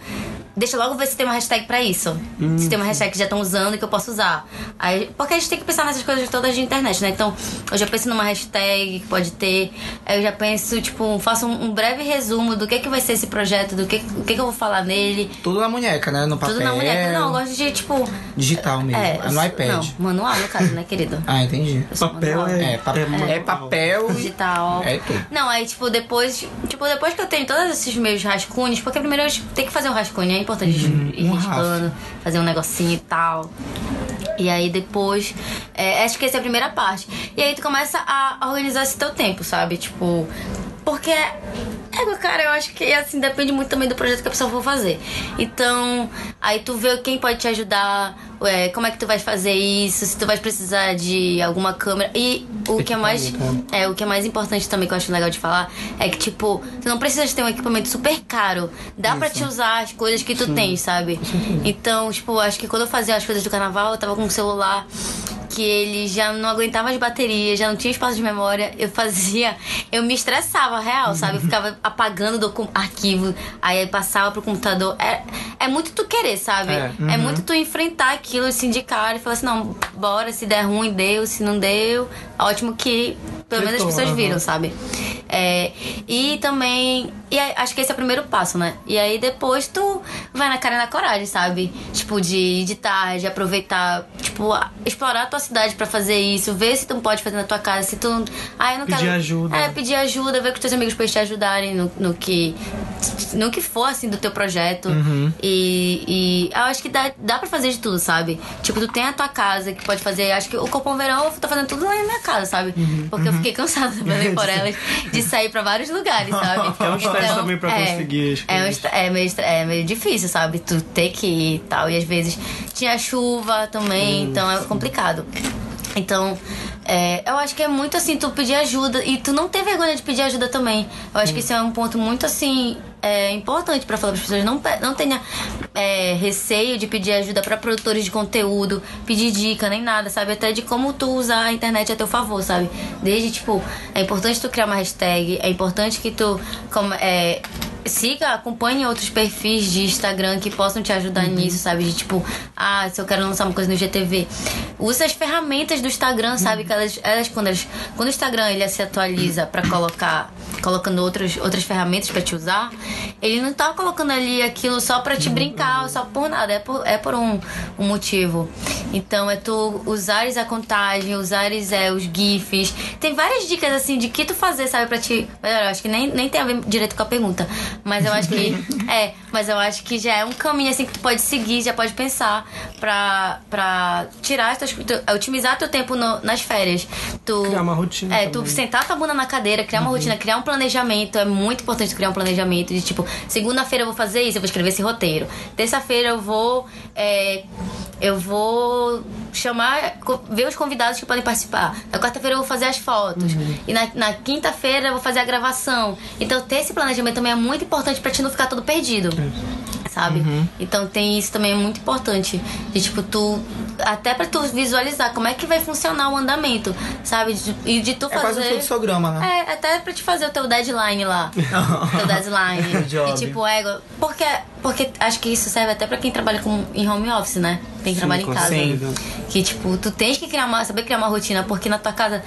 Deixa logo ver se tem uma hashtag pra isso. Se tem uma hashtag que já estão usando e que eu posso usar. Aí, porque a gente tem que pensar nessas coisas todas de internet, né? Então, eu já penso numa hashtag que pode ter. Aí eu já penso, tipo, faço um, um breve resumo do que, que vai ser esse projeto, do que, o que, que eu vou falar nele. Tudo na munheca, né? No papel. Tudo na mulher. Não, eu gosto de, tipo. Digital mesmo. É, É, no iPad. Não, manual, no caso, né, querido? Ah, entendi. Papel manual. é, É, pa- manual. é papel digital. É tudo. Não, aí, tipo, depois. Tipo, depois que eu tenho todos esses meus rascunhos, porque primeiro eu tenho que fazer um rascunho, é importante ir um riscando, fazer um negocinho e tal. E aí depois. é, acho que essa é a primeira parte. E aí tu começa a organizar esse teu tempo, sabe? Tipo. Porque. É, cara, eu acho que assim depende muito também do projeto que a pessoa for fazer. Então, aí tu vê quem pode te ajudar, é, como é que tu vai fazer isso, se tu vai precisar de alguma câmera. E o que é mais. Equipamento, É, o que é mais importante também que eu acho legal de falar é que, tipo, tu não precisa de ter um equipamento super caro. Dá pra te usar as coisas que tu tens, sabe? Então, tipo, acho que quando eu fazia as coisas do carnaval, eu tava com um celular que ele já não aguentava as baterias, já não tinha espaço de memória. Eu fazia. Eu me estressava, real, sabe? Eu ficava apagando docu- arquivo, aí passava pro computador. É, é muito tu querer, sabe? É. É muito tu enfrentar aquilo assim de cara e falar assim: não, bora, se der ruim, deu, se não deu. Ótimo que pelo menos as pessoas viram, sabe? É, e também. E acho que esse é o primeiro passo, né? E aí depois tu vai na cara e na coragem, sabe? Tipo, de editar, de aproveitar, tipo, explorar a tua cidade pra fazer isso, ver se tu pode fazer na tua casa, se tu. Ah, eu não Pedir quero. ajuda. É, pedir ajuda, ver com os teus amigos pra eles te ajudarem no, no que. No que for, assim, do teu projeto. E, e eu acho que dá, dá pra fazer de tudo, sabe? Tipo, tu tem a tua casa que pode fazer. Acho que o Copom Verão eu tô fazendo tudo lá na minha casa, sabe? Porque eu fiquei cansada também por elas de sair pra vários lugares, sabe? É um estresse também pra conseguir as É, um é, meio, é meio difícil, sabe? Tu ter que ir e tal. E às vezes tinha chuva também, então é complicado. Então, é, eu acho que é muito assim, tu pedir ajuda e tu não ter vergonha de pedir ajuda também. Eu acho que isso é um ponto muito assim. É importante pra falar para as pessoas não, não tenha é, receio de pedir ajuda pra produtores de conteúdo, pedir dica nem nada, sabe? Até de como tu usar a internet a teu favor, sabe? Desde tipo, é importante tu criar uma hashtag, é importante que tu como, é, siga, acompanhe outros perfis de Instagram que possam te ajudar nisso, sabe? De tipo, ah, se eu quero lançar uma coisa no GTV, usa as ferramentas do Instagram, sabe? Que elas, elas quando elas, quando o Instagram ele se atualiza pra colocar, colocando outras outras ferramentas pra te usar, ele não tá colocando ali aquilo só pra te brincar, só por nada, é por, é por um, um motivo. Então é tu usares a contagem, usares é, os GIFs. Tem várias dicas assim de que tu fazer, sabe, pra te. Eu acho que nem, nem tem a ver direito com a pergunta. Mas eu acho que. é, mas eu acho que já é um caminho assim que tu pode seguir, já pode pensar pra, pra tirar as tuas, tu- otimizar teu tempo no- nas férias. Tu, Criar uma rotina É, tu também. sentar tua bunda na cadeira, criar Uhum. uma rotina, criar um planejamento. É muito importante tu criar um planejamento de tipo, segunda-feira eu vou fazer isso, eu vou escrever esse roteiro. Terça-feira eu vou. é, eu vou chamar, ver os convidados que podem participar. Na quarta-feira eu vou fazer as fotos. Uhum. E na, na quinta-feira eu vou fazer a gravação. Então ter esse planejamento também é muito importante pra te não ficar todo perdido. Sabe? Uhum. Então tem isso também é muito importante. De tipo, tu. Até pra tu visualizar como é que vai funcionar o andamento, sabe? De- E de tu É quase um fazer. fluxograma, né? É, até pra te fazer o teu deadline lá. teu deadline. E tipo, ego. Porque, porque acho que isso serve até pra quem trabalha com, em home office, né? Quem trabalha em casa. certeza. Que, tipo, tu tens que criar uma, saber criar uma rotina, porque na tua casa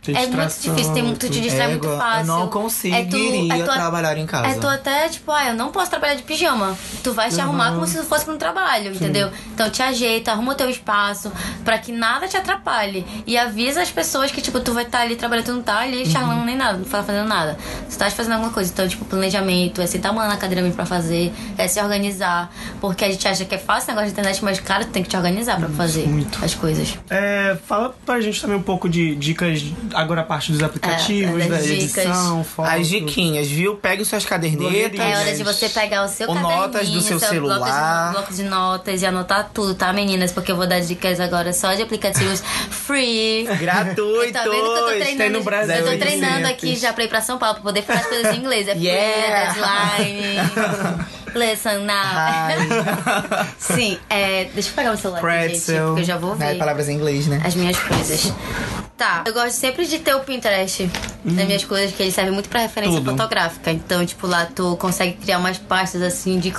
Tem é muito difícil, tem, tu te distrai muito fácil. eu não É tu- conseguiria é tu- trabalhar em casa. É tu até, tipo, ah, eu não posso trabalhar de pijama. Tu vai te arrumar como se tu fosse pra um trabalho, entendeu? Então te ajeita, arruma o teu espaço pra que nada te atrapalhe. E avisa as pessoas que, tipo, tu vai estar ali trabalhando, tu não tá ali Uhum. charlando nem nada, não tá fazendo nada. Tu tá fazendo alguma coisa. Então, tipo, planejamento, é sentar uma na cadeira mesmo pra fazer, é se organizar. Porque a gente acha que é fácil o negócio de internet, mas, cara, tu tem que te organizar pra fazer muito. as coisas. É, fala pra gente também um pouco de dicas, agora a parte dos aplicativos, É, da dicas. edição, foto. As diquinhas, viu? Pegue suas cadernetas. É hora de você pegar o seu Ou caderninho, notas do seu bloco de- celular. bloco de notas e anotar tudo, tá, meninas? Porque eu vou dar dicas agora só de aplicativos free. Gratuitos. Tá vendo que eu tô Tem treinando? no Brasil, eu tô 800. treinando aqui já pra ir pra São Paulo pra poder falar as coisas em inglês. É Yeah. free, deadline. Listen now. Sim, é, deixa eu pegar o celular aqui, gente, porque eu já vou ver palavras em inglês, né? as minhas coisas. Tá, eu gosto sempre de ter o Pinterest das minhas coisas, que ele serve muito pra referência Tudo. fotográfica. Então, tipo, lá tu consegue criar umas pastas assim de,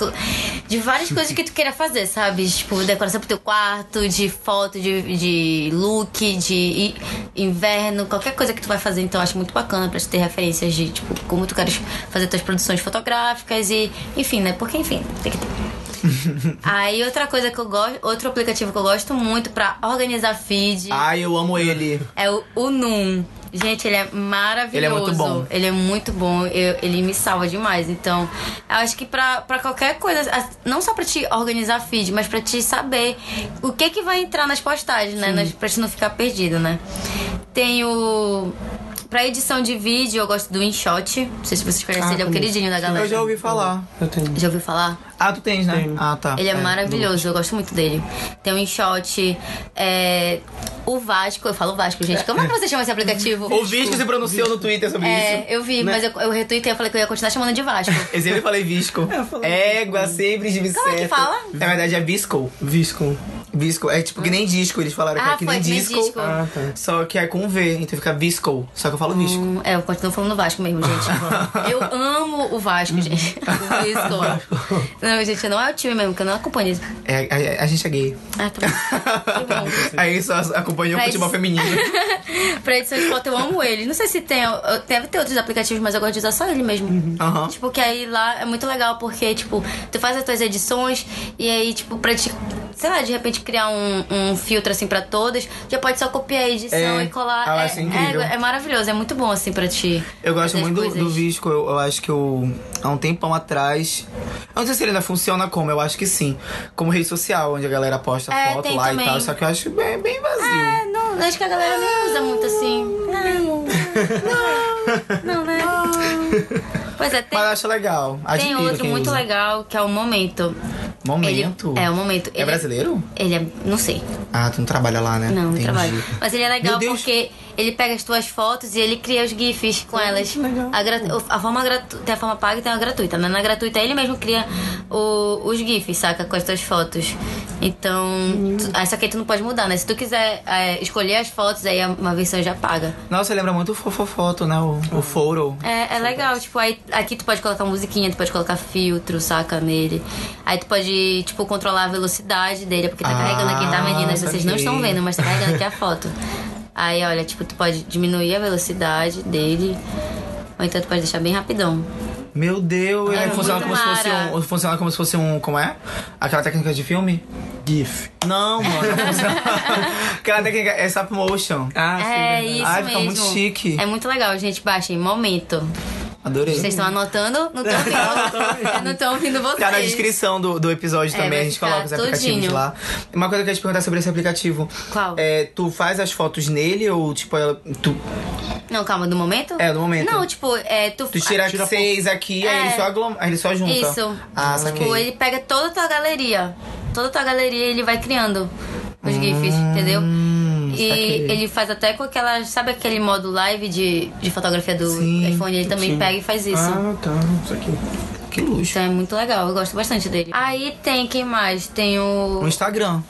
de várias coisas que tu queira fazer, sabe? Tipo, decoração pro teu quarto, de foto, de, de look, de inverno, qualquer coisa que tu vai fazer. Então, eu acho muito bacana pra te ter referências de, tipo, como tu queres fazer tuas produções fotográficas e, enfim, né? Porque, enfim, tem que ter. Aí outra coisa que eu gosto, outro aplicativo que eu gosto muito pra organizar feed Ai, eu amo ele. é o, o Num. Gente, ele é maravilhoso. Ele é muito bom. Ele é muito bom. Eu- ele me salva demais. Então, eu acho que pra, pra qualquer coisa, não só pra te organizar feed, mas pra te saber o que que vai entrar nas postagens, né? Nas, pra te não ficar perdido, né? Tem o. Pra edição de vídeo, eu gosto do InShot. Não sei se vocês conhecem, Ah, ele é o conheço. queridinho da galera. Eu já ouvi falar. Eu tenho. Já ouviu falar? Ah, tu tens, né? Tenho. Ah, tá. Ele é, maravilhoso, eu gosto muito dele. Tem o InShot, é, o Vasco, eu falo Vasco, gente. Como é que você chama esse aplicativo? O Visco se pronunciou no Twitter sobre É, isso. eu vi, mas eu, eu retuitei e falei que eu ia continuar chamando de Vasco. Eu sempre falei Visco. É, eu falei Égua, sempre de Vicente. Como é que fala? Na verdade é Visco. Visco. Visco. É tipo que nem disco, eles falaram que Ah, é que nem que nem disco. disco. Ah, tá. Só que é com V, então fica Visco. Só que eu falo Visco. Hum, é, eu continuo falando Vasco mesmo, gente. Eu amo o Vasco, gente. O Vasco. Não, gente, não é o time mesmo, que eu não acompanho isso. É, a, a gente é gay. Ah, tá bom. Aí só acompanhou o futebol feminino. pra edição de foto, eu amo ele. Não sei se tem. Deve ter outros aplicativos, mas eu gosto de usar só ele mesmo. Aham. Tipo, que aí lá é muito legal, porque, tipo, tu faz as tuas edições e aí, tipo, pra te, sei lá, de repente criar um, um filtro assim pra todas, já pode só copiar a edição É, e colar. eu é, incrível. É, é maravilhoso, é muito bom assim pra ti. Eu gosto muito do, do Visco, eu, eu acho que eu. Há um tempão atrás. Eu não sei se ele ainda funciona como, eu acho que sim. Como rede social, onde a galera posta É, foto tem lá também. e tal. Só que eu acho bem, bem vazio. É, não, acho que a galera nem usa muito assim. Não, não, não, né? Pois é, tem, Mas eu acho legal. tem Admiro outro quem muito usa. legal, que é o Momento. Momento. Ele, é, o Momento. É Ele brasileiro? Ele é, não sei. Ah, tu não trabalha lá, né? Não, não Entendi. trabalho. Mas ele é legal porque ele pega as tuas fotos e ele cria os GIFs com elas. A, a forma gratu... Tem a forma paga e tem a gratuita. né? Na gratuita ele mesmo cria o- os GIFs, saca? Com as tuas fotos. Então. Tu... Ah, só que aí tu não pode mudar, né? Se tu quiser é, escolher as fotos, aí uma versão já paga. Nossa, lembra muito o Fofofoto, né? O, o Photo. É, é legal, tipo, aí aqui tu pode colocar musiquinha, tu pode colocar filtro, saca, nele. Aí tu pode, tipo, controlar a velocidade dele, porque tá Ah, carregando aqui, tá, meninas? Vocês não estão vendo, mas tá carregando aqui a foto. Aí, olha, tipo, tu pode diminuir a velocidade dele, ou então tu pode deixar bem rapidão. Meu Deus, É ele funciona muito como se fosse um. Funciona como se fosse um. Como é? Aquela técnica de filme? GIF. Não, mano, não funciona. Aquela técnica é stop motion. Ah, sim. é isso Ai, mesmo. fica muito chique. É muito legal, gente. Baixem, momento. Adorei. Vocês estão anotando? Não estão ouvindo. Não tô ouvindo vocês. Tá na descrição do, do episódio É, também, a gente coloca os aplicativos tudinho. lá. Uma coisa que eu ia te perguntar sobre esse aplicativo. Qual? É, tu faz as fotos nele ou, tipo, ela, tu, Não, calma, do momento? É, do momento. Não, tipo, é, tu, tu tira, tira seis aqui, aí É. ele só, aglom, aí ele só junta. Isso. Ah, saquei. Tipo, ele pega toda a tua galeria. Toda a tua galeria ele vai criando os GIFs, entendeu? Hum, E saquei. ele faz até com aquela. Sabe aquele modo live de, de fotografia do Sim, iPhone? Ele também sim. pega e faz isso. Ah, tá. Isso aqui. Que luxo. Então é muito legal, eu gosto bastante dele. Aí tem quem mais? Tem o. O Instagram,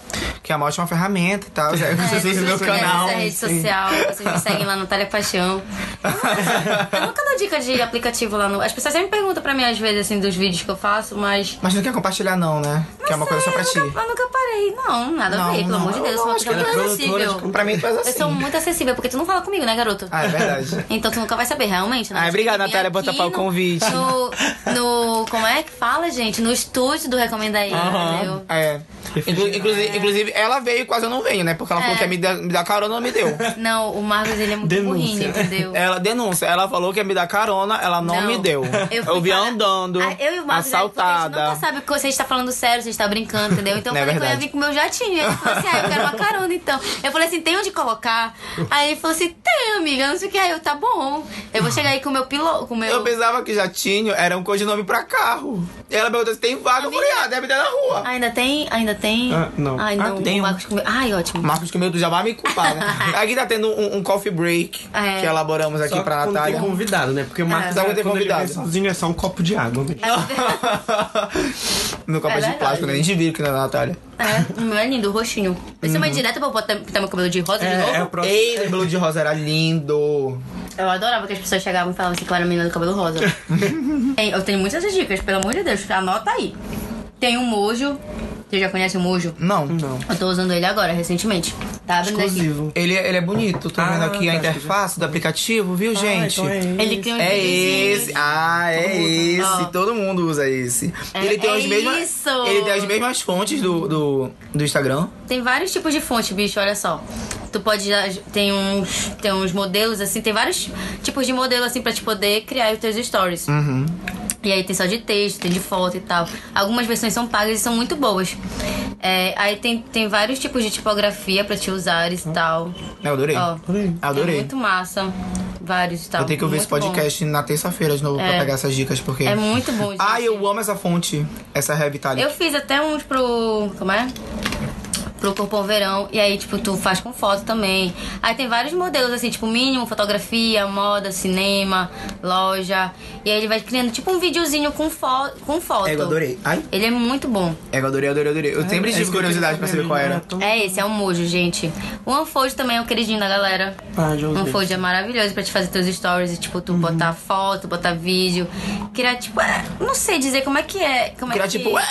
que é uma ótima ferramenta e tal. Já É, vocês no meu essa canal. rede social, vocês me seguem lá, Natália Paixão. Eu nunca dou dica de aplicativo lá no. As pessoas sempre perguntam pra mim, às vezes, assim, dos vídeos que eu faço, mas. Mas não quer compartilhar, não, né? que é uma coisa só pra ti. Eu nunca, eu nunca parei. Não, nada Não, a ver, pelo não. amor de Deus. Eu sou uma pessoa é muito acessível. Pra mim, tu és Eu assim. sou muito acessível, porque tu não fala comigo, né, garoto? Ah, é verdade. Então tu nunca vai saber, realmente. né? Ah, obrigado, Natália, por topar o convite. No, no. Como é que fala, gente? No estúdio do Recomenda aí, entendeu? É. Inclu- inclusive, inclusive, ela veio quase eu não venho, né? Porque ela falou É. que ia me dar, me dar carona, não me deu. Não, o Marcos, ele é muito Denúncia. burrinho, entendeu? Ela denúncia, ela falou que ia me dar carona, ela não, Não. me deu. Eu, Eu, fui vi pagar- andando, Ah, eu e o Marcos, né, porque A assaltada. gente nunca sabe que você está falando sério, você está brincando, entendeu? Então eu Não é falei que eu ia verdade. vir com o meu jatinho. Ele falou assim: ah, eu quero uma carona então. Eu falei assim: tem onde colocar? Aí ele falou assim: tem, amiga, não sei o que. Aí eu, tá bom. Eu vou chegar aí com o meu piloto, com o meu. Eu pensava que jatinho era um codinome pra carro. E ela perguntou se tem vaga, eu falei, ah, deve ter na rua. Ainda tem? Ainda tem? Ah, não. Ai, Ah, não. tem o um. Marcos comeu. Ai, ótimo. Marcos meu tu já vai me culpar, né? Aqui tá tendo um, um coffee break É. que elaboramos aqui Só pra Natália. tem convidado, né? Porque o Marcos, quando tem convidado. sozinho, é só um copo de água. Meu copo É é de plástico, né? A gente viu que não é da Natália. É, o meu é lindo, roxinho. Isso é uma indireta pra eu botar, pintar meu cabelo de rosa de novo? É, é o próximo. Ei, o cabelo de rosa era lindo. Eu adorava que as pessoas chegavam e falavam assim que eu era a menina do cabelo rosa. Eu tenho muitas dicas, pelo amor de Deus, anota aí. Tem um mojo. Você já conhece o mojo? Não. Não. Eu tô usando ele agora, recentemente. Tá abrindo aqui. Exclusivo. Ele, ele é bonito, tô Ah, vendo aqui a tá, interface do aplicativo, viu, gente? Ah, então é Ele cria uns É esse. Ah, é esse. Ó. Todo mundo usa esse. É- ele tem é as mesmas. isso. Ele tem as mesmas fontes do, do, do Instagram. Tem vários tipos de fonte, bicho, olha só. Tu pode. Tem uns, tem uns modelos assim, tem vários tipos de modelo assim pra te poder criar os teus stories. Uhum. E aí tem só de texto, tem de foto e tal. Algumas versões são pagas e são muito boas. É, aí tem, tem vários tipos de tipografia pra te usar e tal. Eu adorei. Ó, Adorei. Adorei. É muito massa. Vários e tal. Vou ter que ouvir esse Muito bom. podcast na terça-feira de novo pra É. pegar essas dicas, porque. É muito bom, gente. Ah, eu amo essa fonte. Essa Revitalic. Eu fiz até uns pro. Como é? Pro Corpão Verão. E aí, tipo, tu faz com foto também. Aí tem vários modelos, assim, tipo, mínimo, fotografia, moda, cinema, loja. E aí ele vai criando, tipo, um videozinho com, fo com foto. É, eu adorei. Ai, Ele é muito bom. é, eu adorei, adorei, adorei. Eu sempre É tive curiosidade pra saber qual era. né? É esse, é um mojo, gente. O Unfold também é o queridinho da galera. Ah, já O usei. Unfold é maravilhoso pra te fazer teus stories e, tipo, tu botar foto, botar vídeo. Criar, tipo, é, não sei dizer como é que é. Como Criar é que... tipo, ué.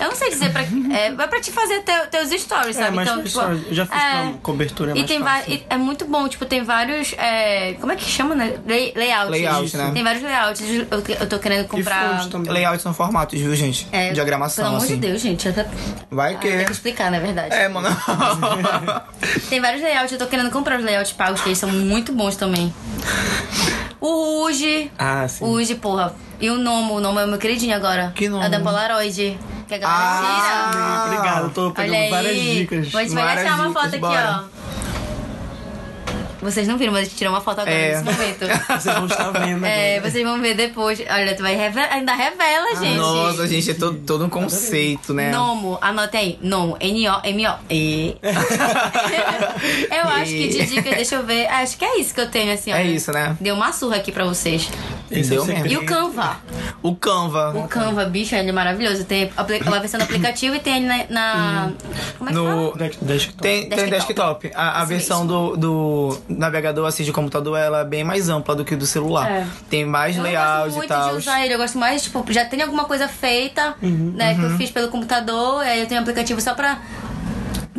Eu não sei dizer pra. É, vai pra te fazer teu, teus stories, É, sabe? mas então, tipo. stories. Eu já fiz pra cobertura, é E mais tem fácil. e é muito bom, tipo, tem vários. é, como é que chama, né? Lay, layouts. Layout, né? Tem vários layouts. Eu, eu tô querendo comprar. Layouts são formatos, viu, gente? É, Diagramação, Pelo amor assim. de Deus, gente. Até... Vai Ah, que. tem que explicar, na verdade. É, mano. Tem vários layouts, eu tô querendo comprar os layouts pagos, que eles são muito bons também. O Ruge. Ah, sim. O Ruge, porra. E o Nomo, o Nomo é o meu queridinho agora. Que Nomo? É da Polaroid. Que a galera Ah, tira. Obrigado, tô pegando várias dicas. Te vai achar uma foto aqui, bora. ó. Vocês não viram, mas a gente tirou uma foto agora É. nesse momento. Vocês vão estar vendo É, agora. vocês vão ver depois. Olha, tu vai revela, ainda revela, gente. Nossa, gente, é todo, todo um conceito, né? Nomo, anote aí. Nomo, N-O-M-O. E. eu acho que de dica, deixa eu ver. Acho que é isso que eu tenho, assim, ó. É isso, né? Deu uma surra aqui pra vocês. Esse é Deu mesmo. E o. Canva. O Canva. O Canva, bicho, ele é maravilhoso. Tem uma versão do aplicativo e tem ele na. na- Como é que fala? No, Desk- desktop. Tem, tem Desktop. desktop. A, a versão do, do navegador assim, de computador ela é bem mais ampla do que do celular. É. Tem mais Eu layouts gosto e muito tal. de usar ele, eu gosto mais, tipo, já tem alguma coisa feita, né, que eu fiz pelo computador, aí eu tenho um aplicativo só pra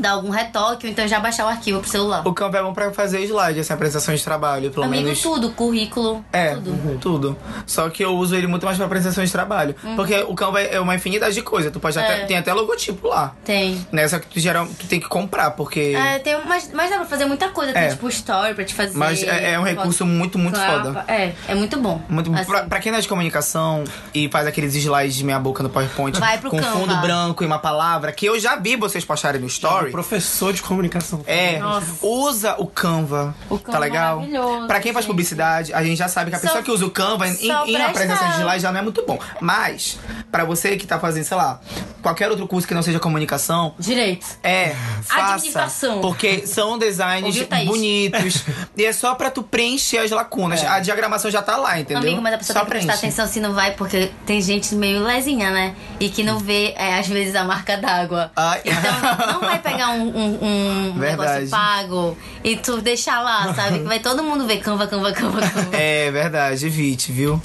dar algum retoque, ou então já baixar o arquivo pro celular. O Canva é bom pra fazer slide, essa apresentação de trabalho, pelo Amigo, menos. tudo, currículo, É, tudo. tudo. Só que eu uso ele muito mais pra apresentação de trabalho. Porque o Canva é uma infinidade de coisas. Tu pode até. Uhum. É. Tem até logotipo lá. Tem. Né? Só que tu, geral, tu tem que comprar, porque. É, tem, mas, mas dá pra fazer muita coisa. Tem É. tipo story pra te fazer. Mas é, é um recurso muito, muito Capa. foda. É, é muito bom. Muito, Assim. pra, pra quem não é de comunicação e faz aqueles slides de meia boca no PowerPoint com fundo branco e uma palavra, que eu já vi vocês postarem no story. Professor de comunicação. É, Nossa. usa o Canva. O Canva tá legal? maravilhoso, Pra quem faz gente. publicidade, a gente já sabe que a Só- pessoa que usa o Canva em, em de slide já não é muito bom. Mas, pra você que tá fazendo, sei lá, qualquer outro curso que não seja comunicação, Direito. é, faça. Administração. Porque são designs Ouviu, bonitos. e é só pra tu preencher as lacunas. A diagramação já tá lá, entendeu? Amigo, mas a pessoa só tem que prestar preenche. atenção se não vai, porque tem gente meio lezinha, né? E que não vê, é, às vezes, a marca d'água. Ai. Então, não vai pegar um, um, um negócio pago e tu deixar lá, sabe? Que vai todo mundo ver Canva, Canva, Canva, Canva. É verdade, evite, viu?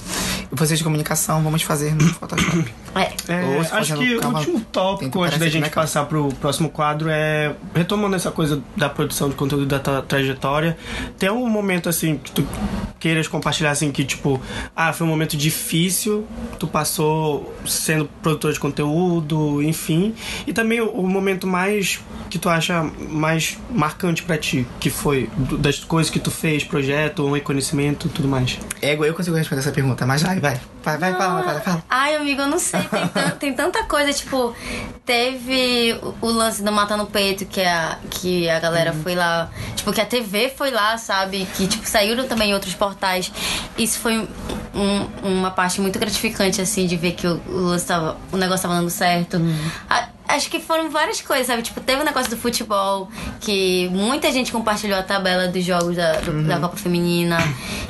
Vocês de comunicação, vamos fazer no Photoshop. É. É, Ou se acho fazendo que o calma- último tópico antes da gente que não é passar pro próximo quadro é retomando essa coisa da produção de conteúdo da tua trajetória. Tem um momento assim que tu queiras compartilhar assim que tipo, ah, foi um momento difícil, tu passou sendo produtor de conteúdo, enfim, e também o, o momento mais que tu acha mais marcante pra ti, que foi das coisas que tu fez, projeto, um reconhecimento, tudo mais. Ego, eu consigo responder essa pergunta, mas vai, vai. Vai, vai, fala, fala, fala. Ai, amigo, eu não sei. Tem, tem tanta coisa. Tipo, teve o, lance do Matar no Peito, que a, que a galera foi lá. Tipo, que a TV foi lá, sabe? Que, tipo, saíram também outros portais. Isso foi um- uma parte muito gratificante, assim, de ver que o, o, lance tava, o negócio tava dando certo. A- Acho que foram várias coisas, sabe? Tipo, teve o negócio do futebol, que muita gente compartilhou a tabela dos jogos da, do- da Copa Feminina.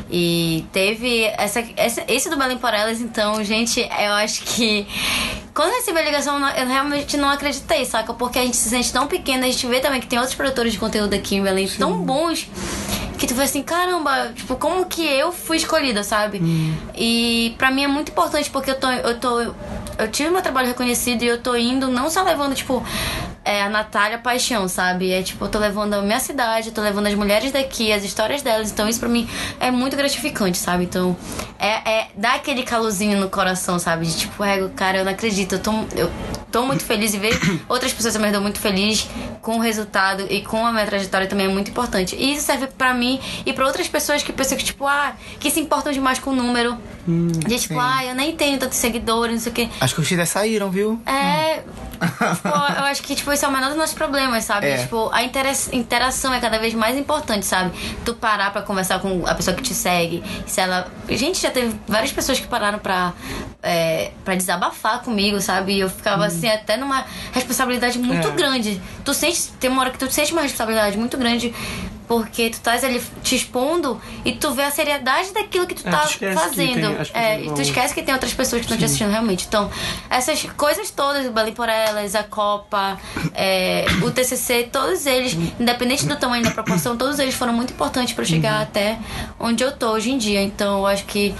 E teve essa, essa, esse do Belém por Elas, então, gente, eu acho que. Quando eu recebi a ligação, eu realmente não acreditei, saca? Porque a gente se sente tão pequena, a gente vê também que tem outros produtores de conteúdo aqui em Belém tão bons que tu vê assim, caramba, tipo, como que eu fui escolhida, sabe? E pra mim é muito importante porque eu tô, eu tô. Eu tive meu trabalho reconhecido e eu tô indo, não só levando, tipo, é, a Natália Paixão, sabe? É tipo, eu tô levando a minha cidade, eu tô levando as mulheres daqui, as histórias delas. Então isso pra mim é muito gratificante, sabe? Então é, é dá aquele calorzinho no coração, sabe? De tipo, é, cara, eu não acredito, eu tô, eu tô muito feliz e ver outras pessoas também tô muito feliz com o resultado e com a minha trajetória também é muito importante. E isso serve pra mim e pra outras pessoas que pensam que, tipo, ah, que se importam demais com o número. de tipo, sim. ah, eu nem tenho tantos seguidores, não sei o quê. As curtidas saíram, viu? É. tipo, eu acho que tipo, esse é o menor dos nossos problemas, sabe? É. Tipo, a intera- interação é cada vez mais importante, sabe? Tu parar pra conversar com a pessoa que te segue. Se ela. Gente, já teve várias pessoas que pararam pra, é, pra desabafar comigo, sabe? E eu ficava assim, até numa responsabilidade muito É. grande. Tu sente. Tem uma hora que tu sente uma responsabilidade muito grande. Porque tu estás ali te expondo e tu vê a seriedade daquilo que tu É, tá tu fazendo. É, e tu esquece que tem outras pessoas que estão te assistindo realmente. Então, essas coisas todas, o Belém por Elas, a Copa, é, o TCC, todos eles, independente do tamanho da proporção, todos eles foram muito importantes para chegar Uhum. até onde eu tô hoje em dia. Então, eu acho que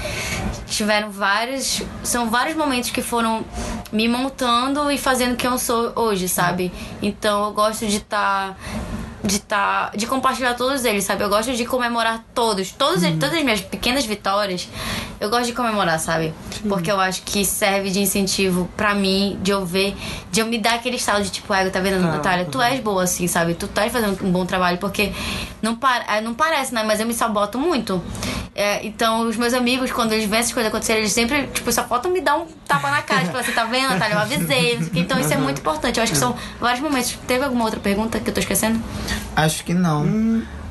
tiveram vários. São vários momentos que foram me montando e fazendo quem eu sou hoje, sabe? Então, eu gosto de estar. De tá, de compartilhar todos eles, sabe? Eu gosto de comemorar todos, todos eles, todas as minhas pequenas vitórias. Eu gosto de comemorar, sabe? Porque eu acho que serve de incentivo pra mim, de eu ver, de eu me dar aquele estado de tipo, ego, tá vendo, Tá, Natália? Tu és boa assim, sabe? Tu tá fazendo um bom trabalho, porque não, par eh, não parece, né? Mas eu me saboto muito. É, então, os meus amigos, quando eles veem essas coisas acontecerem, eles sempre, tipo, só faltam me dar um tapa na cara. Tipo, você tá vendo, Natália? Eu avisei. não sei o quê. Então, isso é muito importante. Eu acho que são vários momentos. Teve alguma outra pergunta que eu tô esquecendo? Acho que não.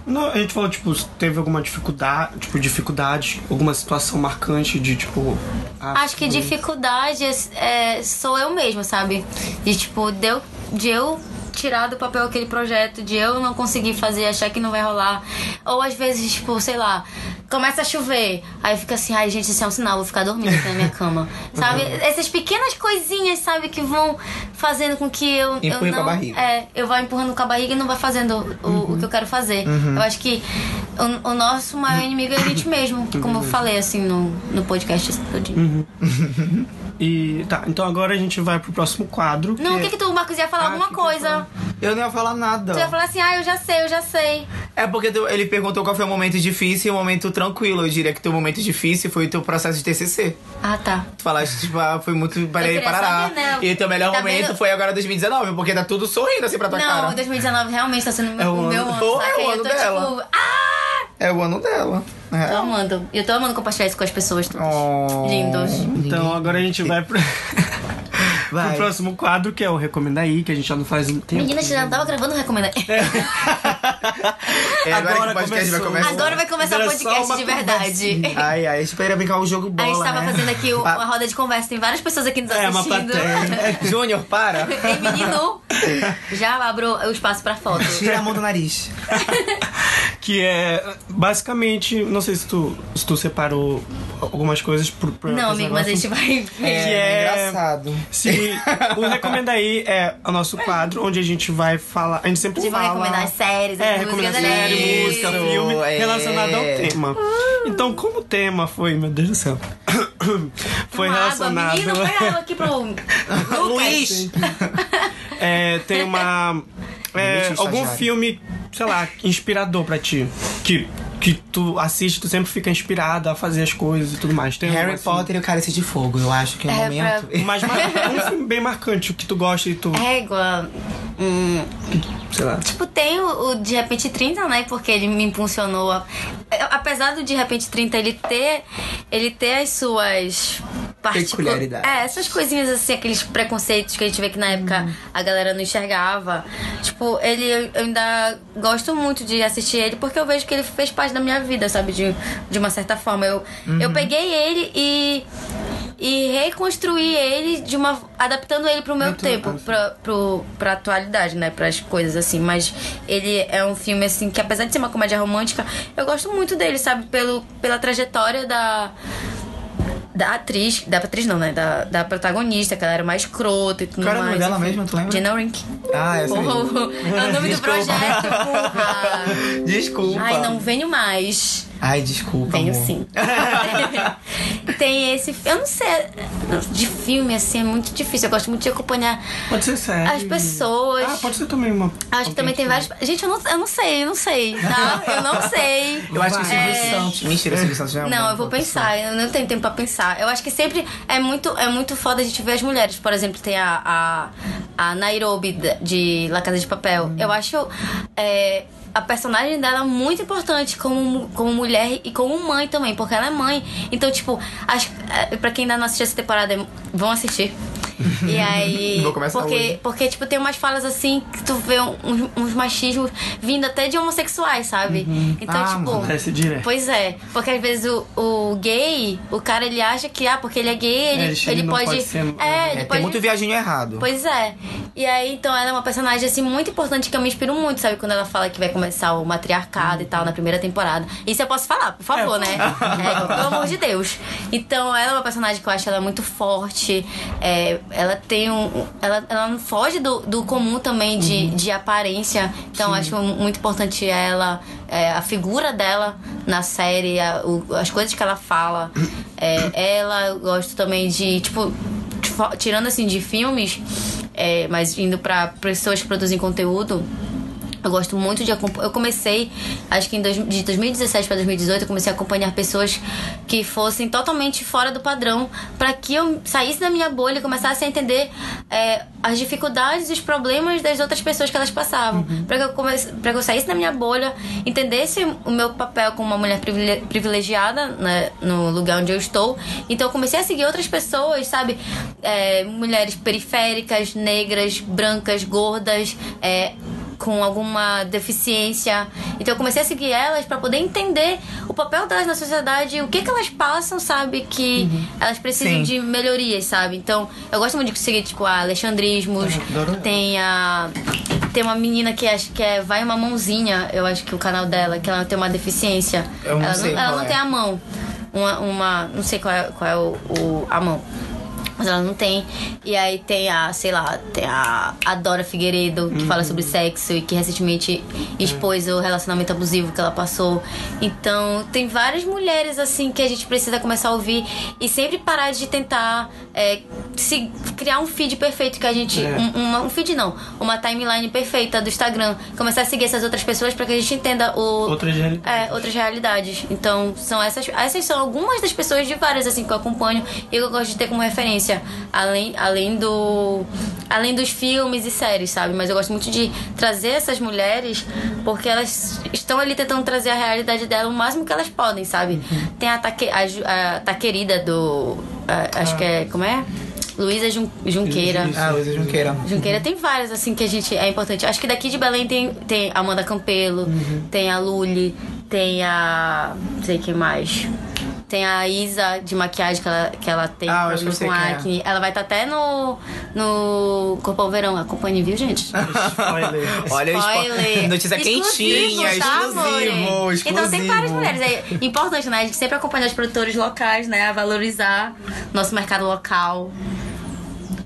Não, a gente falou, tipo, teve alguma dificuldade, tipo, dificuldade, alguma situação marcante de, tipo... ah, Acho que dificuldade é, é, sou eu mesma, sabe? De tipo, de eu, de eu tirar do papel aquele projeto, de eu não conseguir fazer, achar que não vai rolar. Ou às vezes, tipo, sei lá, começa a chover. Aí fica assim, ai gente, isso é um sinal, vou ficar dormindo aqui na minha cama. Sabe? Essas pequenas coisinhas, sabe, que vão fazendo com que eu. eu Empurre não, com a barriga. É, eu vou empurrando com a barriga e não vai fazendo o, o que eu quero fazer. Eu acho que o, o nosso maior inimigo é a gente mesmo, como eu falei assim no, no podcast todinho. E tá, então agora a gente vai pro próximo quadro. Não, o é- que que tu, Marcos, ia falar Ah, alguma que que eu coisa? Eu não ia falar nada. Tu ia falar assim, ah, eu já sei, eu já sei. É porque tu- ele perguntou qual foi o momento difícil e o momento tranquilo. Eu diria que teu momento difícil foi o teu processo de TCC. Ah, tá. Tu falaste, tipo, ah, foi muito parei parará. saber, né? E o teu melhor Tá momento vendo? foi agora 2019, porque tá tudo sorrindo assim pra tua Não, cara. 2019 realmente tá sendo É meu, o meu ano- é o eu ano tô dela. tipo, ah! É o ano dela. Tô É. amando. Eu tô amando compartilhar isso com as pessoas todas. Oh. Lindos. Então agora a gente vai pro, Vai. pro próximo quadro, que é o Recomenda aí, que a gente já não faz um tempo. Menina, você já tava gravando recomenda. É, agora, Agora podcast vai começar. Agora vai começar o podcast de verdade. Ai, ai, espera brincar o jogo bola, A gente tava né? fazendo aqui Pa- uma roda de conversa, tem várias pessoas aqui nos É, uma assistindo. plateia. Júnior, para. Ei, menino! Já abro o espaço pra foto. Tira a mão do nariz. Que é basicamente, não sei se tu, se tu separou algumas coisas pro, pro Não, amigo, mas a gente vai ver. É, Que é- engraçado. Sim, o Recomenda aí é o nosso quadro, onde a gente vai falar. A gente sempre A gente vai fala. recomendar as séries, É, recomendar ali. série, música, filme é. relacionado ao tema. Então, como o tema foi, meu Deus do céu. foi Uma relacionado. Água, menino, pega água aqui pro. Luiz! É, tem uma. é, Limite algum filme, sei lá, inspirador pra ti. Que, que tu assiste, tu sempre fica inspirada a fazer as coisas e tudo mais. Tem Harry assim, Potter e o Cálice de Fogo, eu acho que é o É, momento. Mas mar- é um filme bem marcante, o que tu gosta e tu. Égua. Hum, Sei lá. tipo, tem o, o De Repente 30, né? Porque ele me impulsionou. A... é, Apesar do De Repente 30 ele ter, ele ter as suas particu- Peculiaridades. É, essas coisinhas assim, aqueles preconceitos que a gente vê que na época a galera não enxergava. Tipo, ele eu ainda gosto muito de assistir ele porque eu vejo que ele fez parte da minha vida, sabe? De, de uma certa forma. Eu, eu peguei ele e. E reconstruí ele de uma. adaptando ele pro meu Muito tempo, pra, pro, pra atualidade, né? Pras coisas assim. Mas ele é um filme, assim, que apesar de ser uma comédia romântica, eu gosto muito dele, sabe? Pelo, pela trajetória da. Da atriz, da atriz não, né? Da, da protagonista, que ela era mais escrota e tudo Qual era o mais. nome dela mesmo, tu lembra? Jenna Rink. Ah, essa mesmo. é o nome do Desculpa. projeto, porra. Desculpa. Ai, não venho mais. Ai, desculpa. Venho amor. sim. Tem esse. Eu não sei. De filme, assim, é muito difícil. Eu gosto muito de acompanhar Pode ser sério. as pessoas. Ah, pode ser também uma. Acho que também tem vários. Gente, eu não, eu não sei, eu não sei, tá? Eu não sei. Eu acho que o Silvio É. Santos. Mentira, o Silvio Santos não é Não, eu vou pensar, eu não tenho tempo pra pensar. Eu acho que sempre é muito, é muito foda a gente ver as mulheres. Por exemplo, tem a, a, a Nairobi de La Casa de Papel. Eu acho é, a personagem dela muito importante como, como mulher e como mãe também, porque ela é mãe. Então, tipo, acho, é, pra quem ainda não assistiu essa temporada, vão assistir. E aí. Vou começar porque, hoje. porque, tipo, tem umas falas assim que tu vê uns, uns machismos vindo até de homossexuais, sabe? Então, Ah, tipo. Acontece direto. Pois é, porque às vezes o, o gay, o cara ele acha que, ah, porque ele é gay, ele, ele ele não pode. pode ser- É, ele É, tem pode. muito viajinho errado. Pois é. E aí, então, ela é uma personagem, assim, muito importante que eu me inspiro muito, sabe? Quando ela fala que vai começar o matriarcado e tal na primeira temporada. Isso eu posso falar, por favor, né? É, pelo amor de Deus. Então, ela é uma personagem que eu acho ela muito forte. é, ela tem um. Ela, ela não foge do, do comum também de, de aparência. Então, acho muito importante ela, é, a figura dela na série, a- o- as coisas que ela fala. É, ela, eu gosto também de, tipo, tirando assim de filmes, é, mas indo pra pessoas que produzem conteúdo. Eu gosto muito de acompanhar. Eu comecei, acho que em dois- de 2017 para 2018, eu comecei a acompanhar pessoas que fossem totalmente fora do padrão, para que eu saísse da minha bolha e começasse a entender é, as dificuldades e os problemas das outras pessoas que elas passavam. Para que, eu comece, que eu saísse da minha bolha, entendesse o meu papel como uma mulher privile- privilegiada né, no lugar onde eu estou. Então eu comecei a seguir outras pessoas, sabe? É, mulheres periféricas, negras, brancas, gordas. É, com alguma deficiência. Então eu comecei a seguir elas pra poder entender o papel delas na sociedade, o que que elas passam, sabe, que elas precisam Sim. de melhorias, sabe? Então, eu gosto muito de seguir tipo a Alexandrismos, Adoro. tem a tem uma menina que acho que é vai uma mãozinha, eu acho que o canal dela, que ela tem uma deficiência. Eu não ela sei ela qual não é. tem a mão. Uma, uma não sei qual é, qual é o, o- a mão. Mas ela não tem. E aí tem a, sei lá, tem a, a Dora Figueiredo, que fala sobre sexo e que recentemente expôs o relacionamento abusivo que ela passou. Então, tem várias mulheres, assim, que a gente precisa começar a ouvir e sempre parar de tentar é, se criar um feed perfeito que a gente. É. Um, uma- um feed não, uma timeline perfeita do Instagram. Começar a seguir essas outras pessoas pra que a gente entenda o. Outras realidades. É, outras realidades. Então, são essas. Essas são algumas das pessoas de várias, assim, que eu acompanho e que eu gosto de ter como referência. Além, além do. Além dos filmes e séries, sabe? Mas eu gosto muito de trazer essas mulheres porque elas estão ali tentando trazer a realidade dela o máximo que elas podem, sabe? Tem a, taque, a, a Taquerida do. a- acho que é. Como é? Luísa Jun, Junqueira. Isso. Ah, Luísa Junqueira. Junqueira tem várias, assim, que a gente é importante. Acho que daqui de Belém tem, tem Amanda Campelo, tem a Luli, tem a. não sei quem mais. Tem a Isa de maquiagem que ela, que ela tem Ah, eu acho que problema eu sei com é. acne. Ela vai estar até no, no Corpão Verão. Acompanhe, viu, gente? Spoiler. Olha, spo- Spoiler. notícia Exclusivo, quentinha, tá, exclusivo, exclusivo. Então tem várias mulheres. É importante, né? A gente sempre acompanha os produtores locais, né? A valorizar nosso mercado local.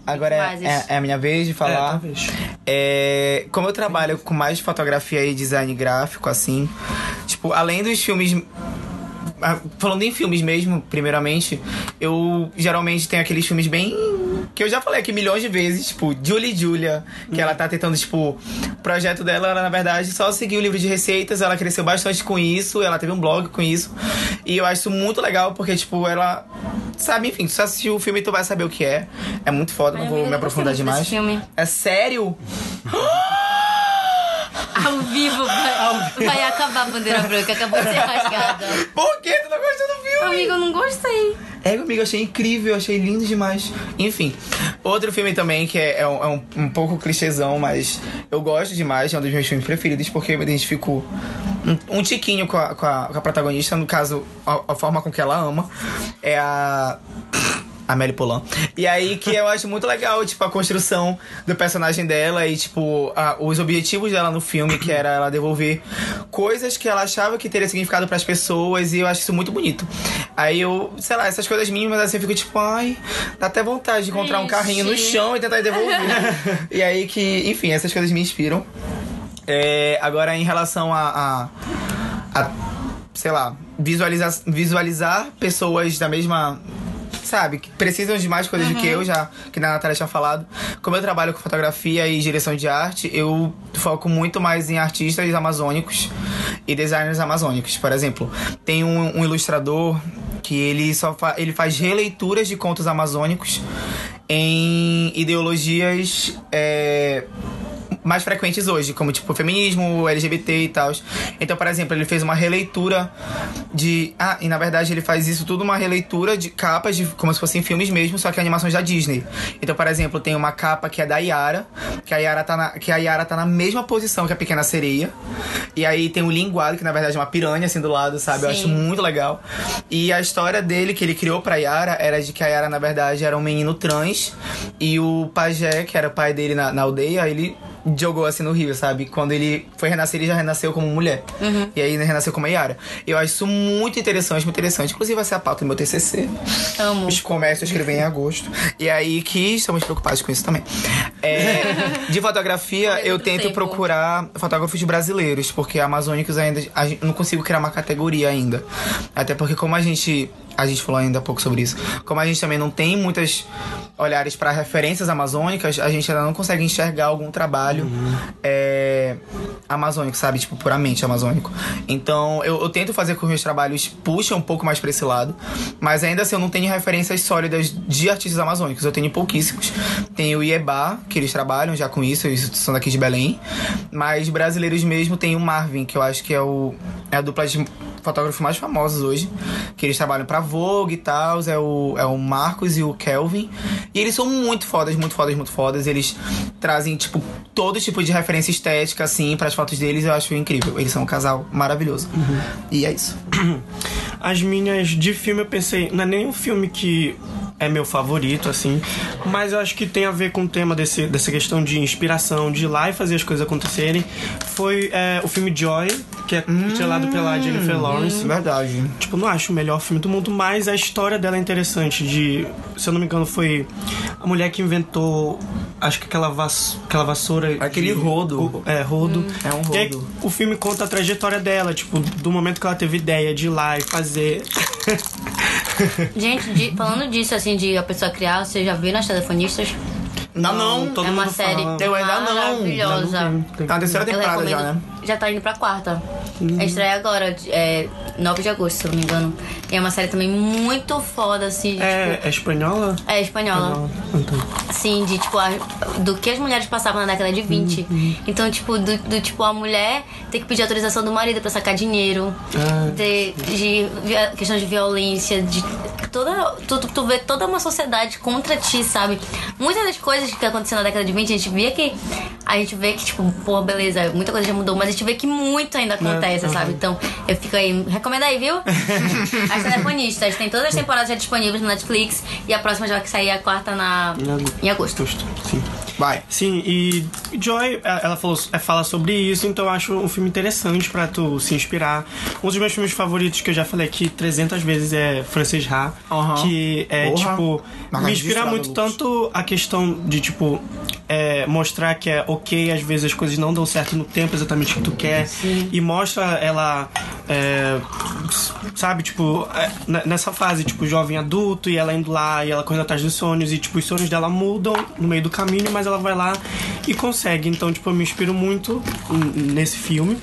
Agora é, é- é a minha vez de É, falar. talvez. É, como eu trabalho com mais fotografia e design gráfico, assim, tipo, além dos filmes. Falando em filmes mesmo, primeiramente, eu geralmente tenho aqueles filmes bem. Que eu já falei aqui milhões de vezes, tipo, Julie e Julia, que ela tá tentando, tipo, o projeto dela era, na verdade, só seguir o livro de receitas, ela cresceu bastante com isso, ela teve um blog com isso. E eu acho isso muito legal, porque, tipo, ela. Sabe, enfim, se você assistir o filme, tu vai saber o que é. É muito foda, não Ai, vou amiga, me aprofundar demais. filme. É sério? Ao vivo vai, vai acabar a bandeira branca, acabou de ser rasgada. Por que tu não gostou do filme? Amigo, eu não gostei. É, amigo, eu achei incrível, achei lindo demais. Enfim, outro filme também que é, é um, é um- um pouco clichêzão, mas eu gosto demais, é um dos meus filmes preferidos, porque eu me identifico um, um tiquinho com a, com, a, com a protagonista, no caso, a, a forma com que ela ama. É a. Amélie Polan. E aí que eu acho muito legal, tipo, a construção do personagem dela e, tipo, a- os objetivos dela no filme, que era ela devolver coisas que ela achava que teria significado pras pessoas, e eu acho isso muito bonito. Aí eu, sei lá, essas coisas mínimas assim, eu fico tipo, ai, dá até vontade de encontrar um Ixi. carrinho no chão e tentar devolver. e aí que, enfim, essas coisas me inspiram. É, agora, em relação a, a, a, sei lá, visualizar, visualizar pessoas da mesma. Sabe, que precisam de mais coisas do que eu, já que a Natália tinha falado. Como eu trabalho com fotografia e direção de arte, eu foco muito mais em artistas amazônicos e designers amazônicos. Por exemplo, tem um, um ilustrador que ele só fa ele faz releituras de contos amazônicos em ideologias. é, mais frequentes hoje, como tipo feminismo, LGBT e tal. Então, por exemplo, ele fez uma releitura de. Ah, e na verdade ele faz isso tudo uma releitura de capas, de, como se fossem filmes mesmo, só que animações da Disney. Então, por exemplo, tem uma capa que é da Yara, que a Yara tá na, que a Yara tá na mesma posição que a Pequena Sereia. E aí tem o linguado, que na verdade é uma piranha assim do lado, sabe? Eu Sim. acho muito legal. E a história dele que ele criou pra Yara era de que a Yara, na verdade, era um menino trans. E o pajé, que era o pai dele na, na aldeia, ele jogou assim no rio, sabe? Quando ele foi renascer, ele já renasceu como mulher. E aí ele renasceu como a Yara. Eu acho isso muito interessante, muito interessante. Inclusive vai ser a pauta do meu TCC. Amo. Os começo a escrever em agosto. E aí que estamos preocupados com isso também. É, de fotografia, eu tento tempo. procurar fotógrafos brasileiros, porque amazônicos ainda a gente, não consigo criar uma categoria ainda. Até porque como a gente a gente falou ainda há pouco sobre isso. Como a gente também não tem muitas olhares para referências amazônicas, a gente ainda não consegue enxergar algum trabalho é, amazônico, sabe? Tipo, puramente amazônico. Então, eu, eu tento fazer com que os meus trabalhos puxem um pouco mais pra esse lado, mas ainda assim eu não tenho referências sólidas de artistas amazônicos. Eu tenho pouquíssimos. Tem o Ieba, que eles trabalham já com isso, eles são daqui de Belém. Mas brasileiros mesmo tem o Marvin, que eu acho que é, o, é a dupla de fotógrafos mais famosos hoje, que eles trabalham pra Vogue e tal, é o, é o Marcos e o Kelvin. E eles são muito fodas, muito fodas, muito fodas. Eles trazem, tipo, todo tipo de referência estética, assim, pras fotos deles, eu acho incrível. Eles são um casal maravilhoso. E é isso. As minhas de filme eu pensei, não é nem um filme que é meu favorito, assim, mas eu acho que tem a ver com o tema desse, dessa questão de inspiração, de ir lá e fazer as coisas acontecerem. Foi é, o filme Joy, que é estrelado pela Jennifer Lawrence. Verdade. Tipo, não acho o melhor filme do mundo, mas a história dela é interessante. De, se eu não me engano, foi a mulher que inventou, acho que aquela, vas, aquela vassoura. Aquele de- rodo. o- É, rodo. É um E aí, rodo. o filme conta a trajetória dela, tipo, do momento que ela teve ideia de ir lá e fazer. Gente, de- falando disso, assim, de a pessoa criar, você já viu nas telefonistas? Não, não. todo é uma mundo série fala. Eu ainda não. maravilhosa. Ainda não vi. Tá na terceira Eu temporada já, recomendo- né? Já tá indo pra quarta. É estreia agora, é 9 de agosto, se eu não me engano. E é uma série também muito foda, assim. de, É, é espanhola? tipo, é espanhola. Então. Sim, de tipo, a- do que as mulheres passavam na década de 20. Então, tipo, do, do tipo, a mulher ter que pedir autorização do marido pra sacar dinheiro. Ah. De, de vi- questão de violência, de toda. Tu, tu, tu vê toda uma sociedade contra ti, sabe? Muitas das coisas que aconteceram na década de 20, a gente via que. A gente vê que, tipo, pô, beleza, muita coisa já mudou, mas a gente vê que muito ainda acontece, Aham. sabe? Então, eu fico aí. Recomenda aí, viu? as telefonistas. Tem todas as temporadas já disponíveis no Netflix. E a próxima já vai sair a quarta na, Em agosto. Sim. Vai. Sim, e Joy, eh, ela falou, eh, fala sobre isso, então eu acho um filme interessante pra tu se inspirar. Um dos meus filmes favoritos que eu já falei aqui 300 vezes é Frances Ha, Aham. que é Porra. tipo Marca me inspira muito tanto a questão de tipo é, mostrar que é ok, às vezes as coisas não dão certo no tempo exatamente que tu quer e mostra ela é, sabe, tipo, é, nessa fase, tipo, jovem adulto e ela indo lá e ela correndo atrás dos sonhos e, tipo, os sonhos dela mudam no meio do caminho, mas ela vai lá e consegue. Então, tipo, eu me inspiro muito nesse filme.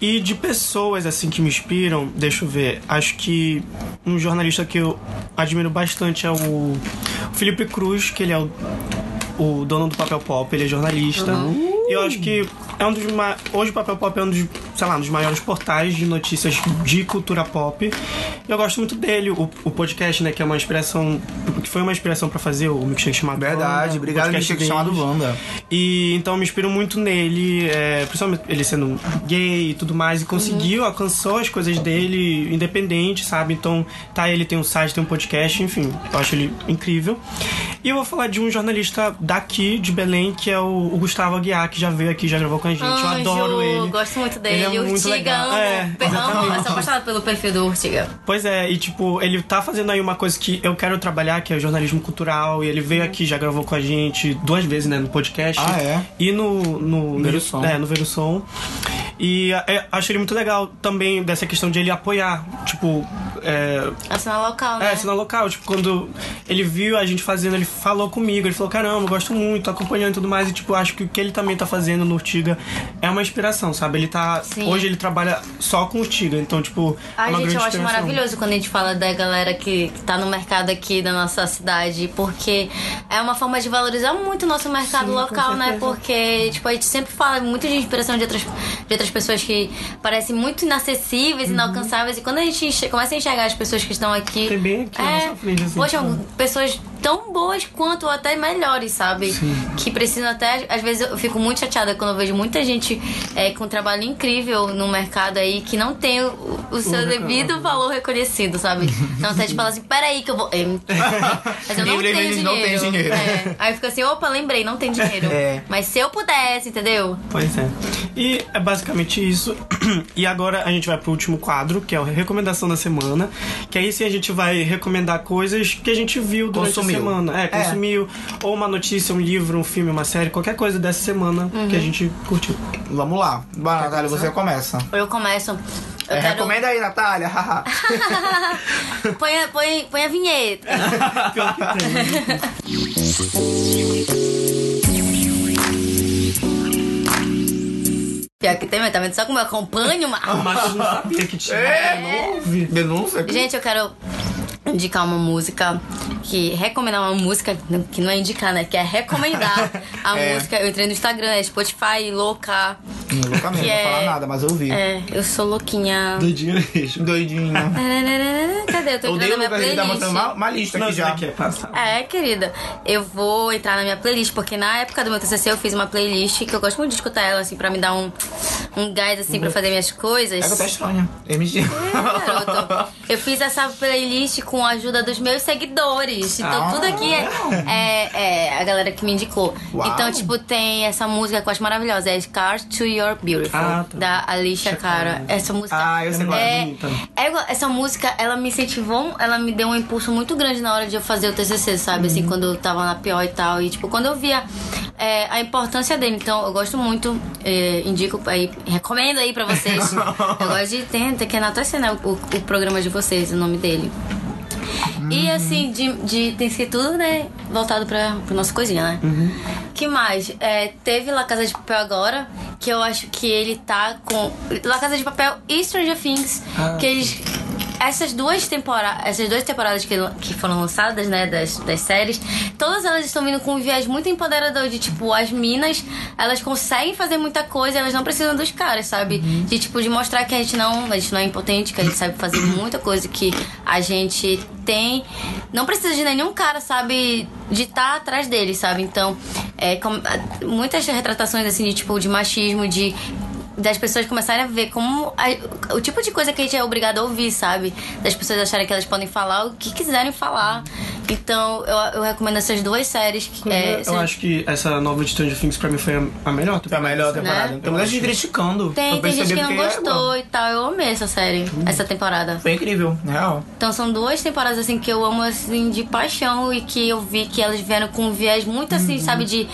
E de pessoas, assim, que me inspiram, deixa eu ver, acho que um jornalista que eu admiro bastante é o Felipe Cruz, que ele é o o dono do Papel Pop, ele é jornalista. E eu acho que é um dos ma... hoje o Papel Pop é um dos, sei lá, um dos maiores portais de notícias de cultura pop. E eu gosto muito dele, o, o podcast, né, que é uma inspiração, que foi uma inspiração pra fazer o milkshake chamado Verdade. Wanda, Obrigado, Michel, chamado. Wanda. E então eu me inspiro muito nele, é, principalmente ele sendo gay e tudo mais, e conseguiu, alcançou as coisas dele independente, sabe? Então, tá, ele tem um site, tem um podcast, enfim, eu acho ele incrível. E eu vou falar de um jornalista daqui, de Belém, que é o, o Gustavo Aguiar, que já veio aqui, já gravou com a gente. eu Anjo, adoro ele. Gosto muito dele. Ele é muito Urtiga, legal. amo. É, amo. Eu sou apaixonada pelo perfil do Urtiga. Pois é, e tipo, ele tá fazendo aí uma coisa que eu quero trabalhar, que é o jornalismo cultural, e ele veio aqui, já gravou com a gente duas vezes, né, no podcast. Ah, é? E no... no Ver o no- Som. É, no Ver o Som. E é, acho ele muito legal também dessa questão de ele apoiar, tipo... É, A cena local, né? é, cena local, tipo, quando ele viu a gente fazendo, ele falou comigo, ele falou, caramba, gosto muito, tô acompanhando e tudo mais, e tipo, acho que o que ele também tá fazendo no Urtiga é uma inspiração, sabe? Ele tá. Sim. Hoje ele trabalha só com Urtiga, então, tipo, é Ai, uma gente, grande eu acho maravilhoso quando a gente fala da galera que tá no mercado aqui da nossa cidade, porque é uma forma de valorizar muito o nosso mercado Sim, local, né? Porque, tipo, a gente sempre fala muito de inspiração de outras, de outras pessoas que parecem muito inacessíveis, Uhum. inalcançáveis, e quando a gente começa a enxergar as pessoas que estão aqui. Tem bem aqui na nossa frente, assim, Poxa, tipo- pessoas tão boas quanto ou até melhores, sabe? Que precisam até. Às vezes eu fico muito chateada quando eu vejo muita gente é, com um trabalho incrível no mercado aí que não tem o, o seu reconhecimento. devido valor reconhecido, sabe? Então até de falar assim, peraí que eu vou. é, Mas eu não tenho dinheiro. não têm dinheiro. É. Aí fica assim, opa, lembrei, não tem dinheiro. É. Mas se eu pudesse, entendeu? Pois é. E é basicamente isso. E agora a gente vai pro último quadro, que é a recomendação da semana. Que aí sim a gente vai recomendar coisas que a gente viu durante Consumiu. Semana. É, É. consumiu. Ou uma notícia, um livro, um filme, uma série, qualquer coisa dessa semana Uhum. que a gente curtiu. Vamos lá. Vai, Natália, você começa. Eu começo. Eu É, quero... Recomenda aí, Natália. põe, a- põe, põe a vinheta. Pior que tem. Pior que tem, mas tá vendo só como eu acompanho, Marcos? Mas eu não sabia que tinha. É. Não ouvi. Denúncia? Gente, eu quero indicar uma música que recomendar uma música que não é indicar, né? Que é recomendar a É. música. Eu entrei no Instagram, é Spotify, louca. Hum, loucamente, Que não vou é- falar nada, mas eu ouvi. É, eu sou louquinha. Doidinho mesmo. Doidinho. Cadê? Eu tô entrando o na minha tá playlist. mostrando uma, uma lista Não, aqui já. é. É, querida, eu vou entrar na minha playlist, porque na época do meu TCC eu fiz uma playlist que eu gosto muito de escutar ela, assim, pra me dar um, um gás, assim, pra fazer minhas coisas. É que eu tô estranha. MG. É, garoto. Eu fiz essa playlist com a ajuda dos meus seguidores. Então Ah. tudo aqui é, é- é a galera que me indicou. Uau. Então, tipo, tem essa música que eu acho maravilhosa. É Scars to Your Beautiful. Ah, tá. Da Alicia Cara. Essa música. Ah, eu sei qual é. é, é essa música, ela me incentivou, ela me deu um impulso muito grande na hora de eu fazer o TCC, sabe? Assim, quando eu tava na pior e tal. E, tipo, quando eu via é, a importância dele. Então, eu gosto muito, é, indico aí, recomendo aí pra vocês. eu gosto de ter, ter que esse, né, o, o programa de vocês, o nome dele. E assim, de, de, tem que ser tudo, né? Voltado pra, pra nossa coisinha, né? que mais? É, teve La Casa de Papel agora, que eu acho que ele tá com. La Casa de Papel e Stranger Things, que eles. Essas duas temporadas, essas duas temporadas que, que foram lançadas, né, das, das séries, todas elas estão vindo com um viés muito empoderador de tipo, as minas, elas conseguem fazer muita coisa, elas não precisam dos caras, sabe? De tipo, de mostrar que a gente não, a gente não é impotente, que a gente sabe fazer muita coisa que a gente tem. Não precisa de nenhum cara, sabe, de estar atrás dele, sabe? Então, é, com- muitas retratações assim de tipo de machismo, de das pessoas começarem a ver como a- o tipo de coisa que a gente é obrigado a ouvir, sabe? Das pessoas acharem que elas podem falar o que quiserem falar. Então, eu, eu recomendo essas duas séries. que- É, eu acho que essa nova de Stranger Things pra mim foi a, a melhor. Foi a melhor temporada. Né? Tem muita gente criticando. tem, Eu tem gente que não é gostou bom. e tal. Eu amei essa série, essa temporada. Foi incrível, real. Então são duas temporadas assim que eu amo assim de paixão e que eu vi que elas vieram com um viés muito assim, sabe, de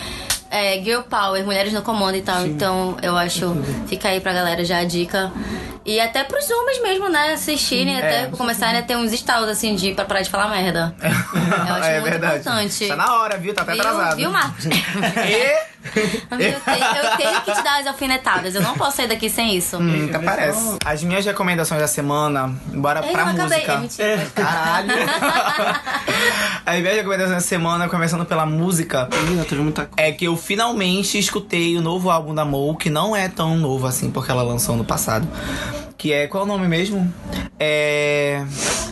é, girl power, mulheres no comando e tal. Então eu acho, fica aí pra galera já a dica. E até pros homens mesmo, né, assistirem, até começarem a ter uns estalos assim de pra parar de falar merda. Eu acho é muito verdade. importante. Tá na hora, viu? Tá até Viu, atrasado. viu, Marcos? E... eu, tenho, eu tenho que te dar as alfinetadas. Eu não posso sair daqui sem isso. Hum, até parece. As minhas recomendações da semana, bora Eu pra não acabei. música. É mentira. Caralho. As minhas recomendações da semana, começando pela música, Menina, teve muita coisa. é que eu finalmente escutei o novo álbum da Mo, que não é tão novo assim, porque ela lançou no passado. Que é. Qual é o nome mesmo? É.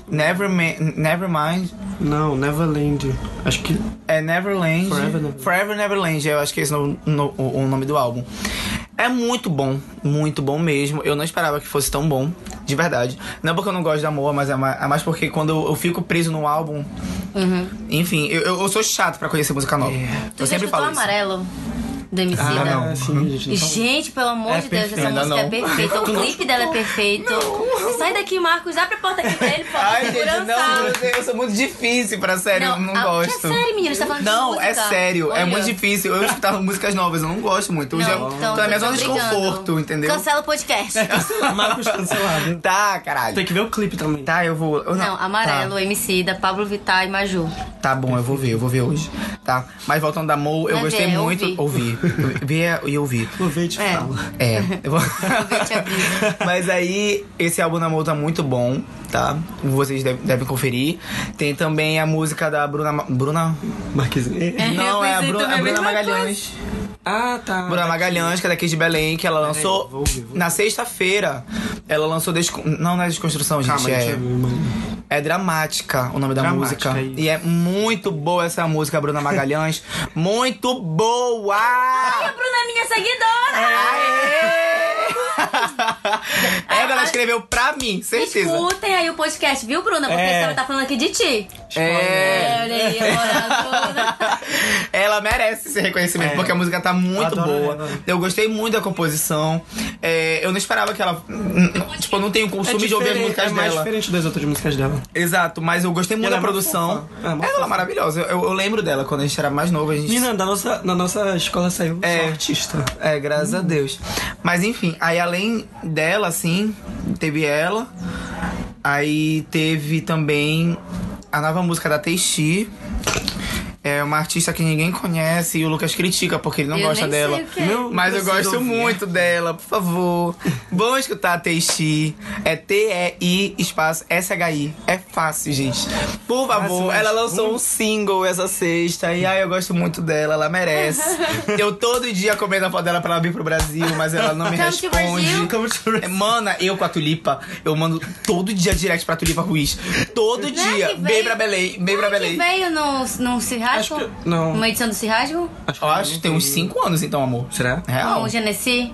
Nevermind. Nevermind. Não, Neverland. Acho que. É Neverland. Forever Neverland. Forever Neverland, eu acho que é esse no, no- o o nome do álbum. É muito bom, muito bom mesmo. Eu não esperava que fosse tão bom, de verdade. Não porque eu não gosto de amor, mas é mais, é mais porque quando eu, eu fico preso no álbum. Enfim, eu, eu, sou chato pra conhecer música nova. Tu Eu já sempre falo isso. amarelo do MC Ah, da- não. É, sim, gente. então- Gente, pelo amor É de Deus, essa música é não. perfeita. O clipe dela é perfeito. Sai daqui, Marcos. Abre a porta aqui pra ele, por favor. Ai, gente, não, eu, sou muito difícil pra sério, eu não a- gosto. Que é sério, menina, você tá falando de Não, é música. sério, é Olha. muito difícil. Eu escutar músicas novas, eu não gosto muito. Já Não, tô então, na minha zona de conforto, entendeu? Cancela o podcast. Marcos cancelado. Tá, caralho. Tem que ver o clipe também. Tá, eu vou. eu Não, amarelo, MC da Pablo Vittar e Maju. Tá, tá bom, eu vou ver, eu vou ver hoje. Tá. Mas voltando da Mo, eu gostei é muito. ouvir. Ouvir. Ver e ouvir. Vou ver e te É. falo. É, eu vou. Mas aí, esse álbum da Mo tá muito bom, tá? Vocês devem, devem conferir. Tem também a música da Bruna. Ma- Bruna? Marquezinho. Não, é a pensei Bruna, também a a Bruna Magalhães. Ah, tá. Bruna Magalhães, que é daqui de Belém, que ela lançou vou ouvir, vou na sexta-feira. Ela lançou Descon... Não, não é Desconstrução, gente. Calma, é... É dramática o nome da Dramática, música. isso. E é muito boa essa música, Bruna Magalhães. muito boa! A Bruna é minha seguidora! Aê! é, ela escreveu pra mim, certeza. Escutem aí o podcast, viu, Bruna? Porque É. ela tá falando aqui de ti. É. É, olha aí. Ela merece esse reconhecimento, É. porque a música tá muito Adoro boa. ela. Eu gostei muito da composição. É, eu não esperava que ela. Tipo, eu não tenho costume de ouvir as diferente- músicas é mais dela. diferente das outras músicas dela. Exato, mas eu gostei muito ela da é produção. fofa. É, mó ela é fofa. maravilhosa. Eu, eu lembro dela quando a gente era mais novo. A gente Menina, da nossa, da nossa escola saiu É. só artista. É, graças a Deus. Mas enfim, aí além dela, assim, teve ela. Aí teve também a nova música da Teixi. É uma artista que ninguém conhece e o Lucas critica porque ele não Eu gosta nem sei dela. o que é. Não Mas eu gosto ouvir. muito dela, por favor. Vamos escutar a Teixi. É T-E-I espaço S-H-I. É fácil, gente. Por favor, mas- ela lançou um single essa sexta. E ai, eu gosto muito dela, ela merece. eu todo dia comendo a foto dela pra ela vir pro Brasil, mas ela não me Come responde. Brasil. É, Mana, eu com a Tulipa, eu mando todo dia direct pra Tulipa Ruiz. Todo Não é dia. Bem veio- pra Belém, bem pra Não é que Belém. veio no, no Cirrasco? Acho que- não. Uma edição do Cirrasco? Acho Eu acho que tem uns 5 anos então, amor. Será? Real. Com o Genesi?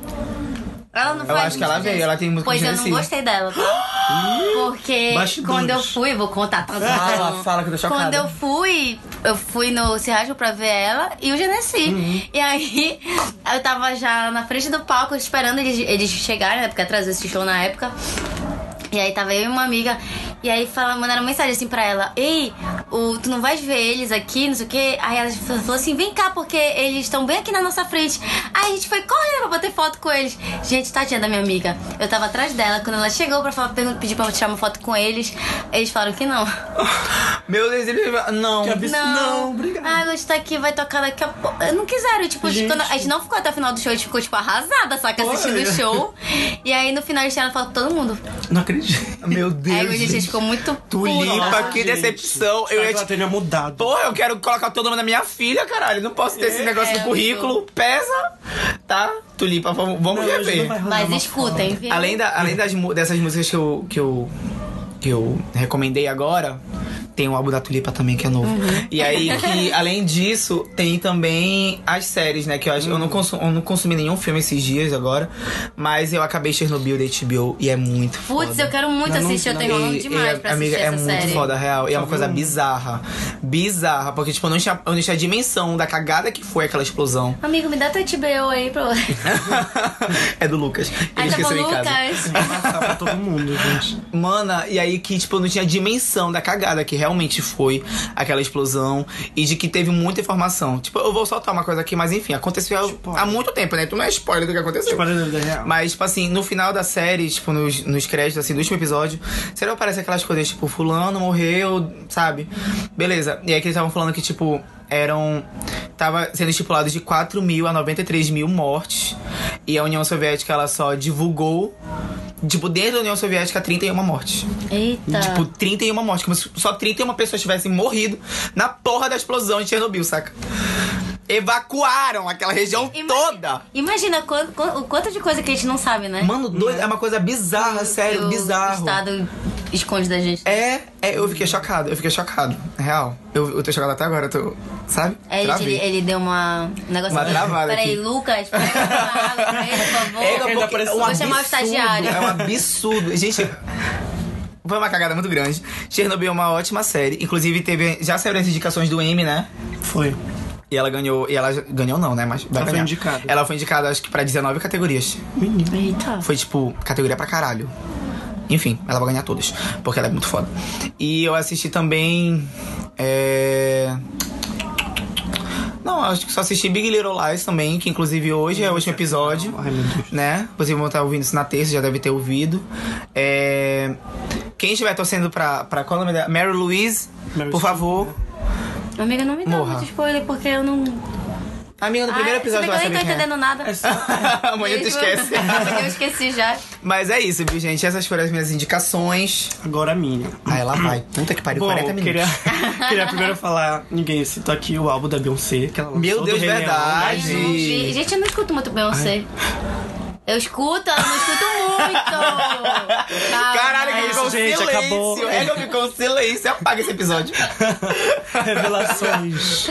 Ela não Eu faz acho que ela veio, ela tem música Pois eu não gostei dela, tá? Porque Bastidores. quando eu fui, eu vou contar tudo. Fala, fala que eu tô chocada. Quando eu fui, eu fui no Cirrasco pra ver ela e o Genesi. Uhum. E aí, eu tava já na frente do palco esperando eles, eles chegarem, né? Porque atrasou esse show na época. E aí tava eu e uma amiga. E aí fala, mandaram mensagem assim pra ela: Ei, o, tu não vais ver eles aqui, não sei o quê. Aí ela falou assim: Vem cá, porque eles estão bem aqui na nossa frente. Aí a gente foi correndo pra bater foto com eles. Gente, tadinha da minha amiga. Eu tava atrás dela. Quando ela chegou pra falar, pedir pra eu tirar uma foto com eles, eles falaram que não. Meu Deus, ele. Não. Não, Não, obrigado. Ah, a gente tá aqui, vai tocar daqui a pouco. Não quiseram, tipo, Gente. quando a gente não ficou até o final do show, a gente ficou, tipo, arrasada, saca? Olha. Assistindo o show. E aí no final eles tiraram foto com todo mundo. Não acredito. Meu Deus. aí a gente gente. Ficou muito Tulipa, puta. que Gente, decepção. Eu ia ela te... teria mudado. Porra, eu quero colocar todo nome na minha filha, caralho. Não posso ter esse negócio É, no currículo. Pesa. Tá? Tulipa, vamos, vamos Não, rever. Mas escutem, viu? Além, da, além das, dessas músicas que eu, que, eu, que eu recomendei agora, tem o álbum da Tulipa também, que é novo. Uhum. E aí, que além disso, tem também as séries, né? Que eu, acho, eu, não consu- eu não consumi nenhum filme esses dias agora, mas eu acabei Chernobyl da HBO e é muito foda. Putz, eu quero muito Não, não- assistir, eu tô não- enrolando E- demais e, pra amiga, assistir é essa muito série. foda, real. E é uma Tá coisa bizarra. Bizarra. Porque, tipo, eu não, tinha, eu não tinha a dimensão da cagada que foi aquela explosão. Amigo, me dá teu HBO aí pra é do Lucas. Ele Aí tá esqueceu em casa. Lucas. Vai passar pra todo mundo, gente. Mana, e aí que, tipo, eu não tinha dimensão da cagada que realmente foi aquela explosão e de que teve muita informação. Tipo, eu vou soltar uma coisa aqui, mas enfim, aconteceu Spoiler. há muito tempo, né? Tu não é spoiler do que aconteceu. Tipo, a vida real. Mas, tipo assim, no final da série, tipo, nos, nos créditos, assim, do último episódio, será que aparece aquelas coisas, tipo, fulano morreu, sabe? Beleza. E aí que eles estavam falando que, tipo, eram. Tava sendo estipulado de 4 mil a 93 mil mortes. E a União Soviética, ela só divulgou. Tipo, dentro da União Soviética, 31 mortes. Eita. Tipo, 31 mortes. Como se só 31 pessoas tivessem morrido na porra da explosão de Chernobyl, saca? Evacuaram aquela região Ima- toda. Imagina o quanto de coisa que a gente não sabe, né? Mano, doido, é uma coisa bizarra, Que sério, o bizarro. Estado esconde da gente. É, é, eu fiquei chocado, eu fiquei chocado. Real. Eu, eu tô chocado até agora, eu tô. Sabe? É, ele, ele deu uma. Um negócio Uma aqui. travada Peraí, aqui. Lucas, pega uma água pra ele, por favor. É, Ele porque é um Vou chamar o absurdo, estagiário. É um absurdo. Gente, foi uma cagada muito grande. Chernobyl é uma ótima série. Inclusive, teve. Já saíram as indicações do M, né? Foi. E ela ganhou. E ela ganhou, não, né? Mas vai Ela foi indicada. Ela foi indicada, acho que pra 19 categorias. Menino. Eita. Foi tipo, categoria pra caralho. Enfim, ela vai ganhar todas. Porque ela é muito foda. E eu assisti também. É. Não, acho que só assisti Big Little Lies também, que inclusive hoje é o último episódio. Ai, meu Deus. Né? Vocês vão estar ouvindo isso na terça, já deve ter ouvido. É... Quem estiver torcendo pra, pra qual é o nome dela? Mary Louise, Mary por favor. Amiga, não me dá Morra. muito spoiler porque eu não. Amiga, no primeiro Ai, episódio que saber eu nem tô é. entendendo nada. É só- Amanhã tu esquece. eu esqueci já. Mas é isso, viu, gente? Essas foram as minhas indicações. Agora a minha. Aí ela vai. Puta que pariu, Bom, 40 minutos. queria, queria primeiro falar, ninguém citou aqui o álbum da Beyoncé, que ela lançou Meu Deus, verdade. Não. Gente, eu não escuto muito Beyoncé. Eu escuto, eu não escuto muito. Caralho, que ficou isso, gente, silêncio. acabou. É que ficou silêncio. Apaga esse episódio. Revelações.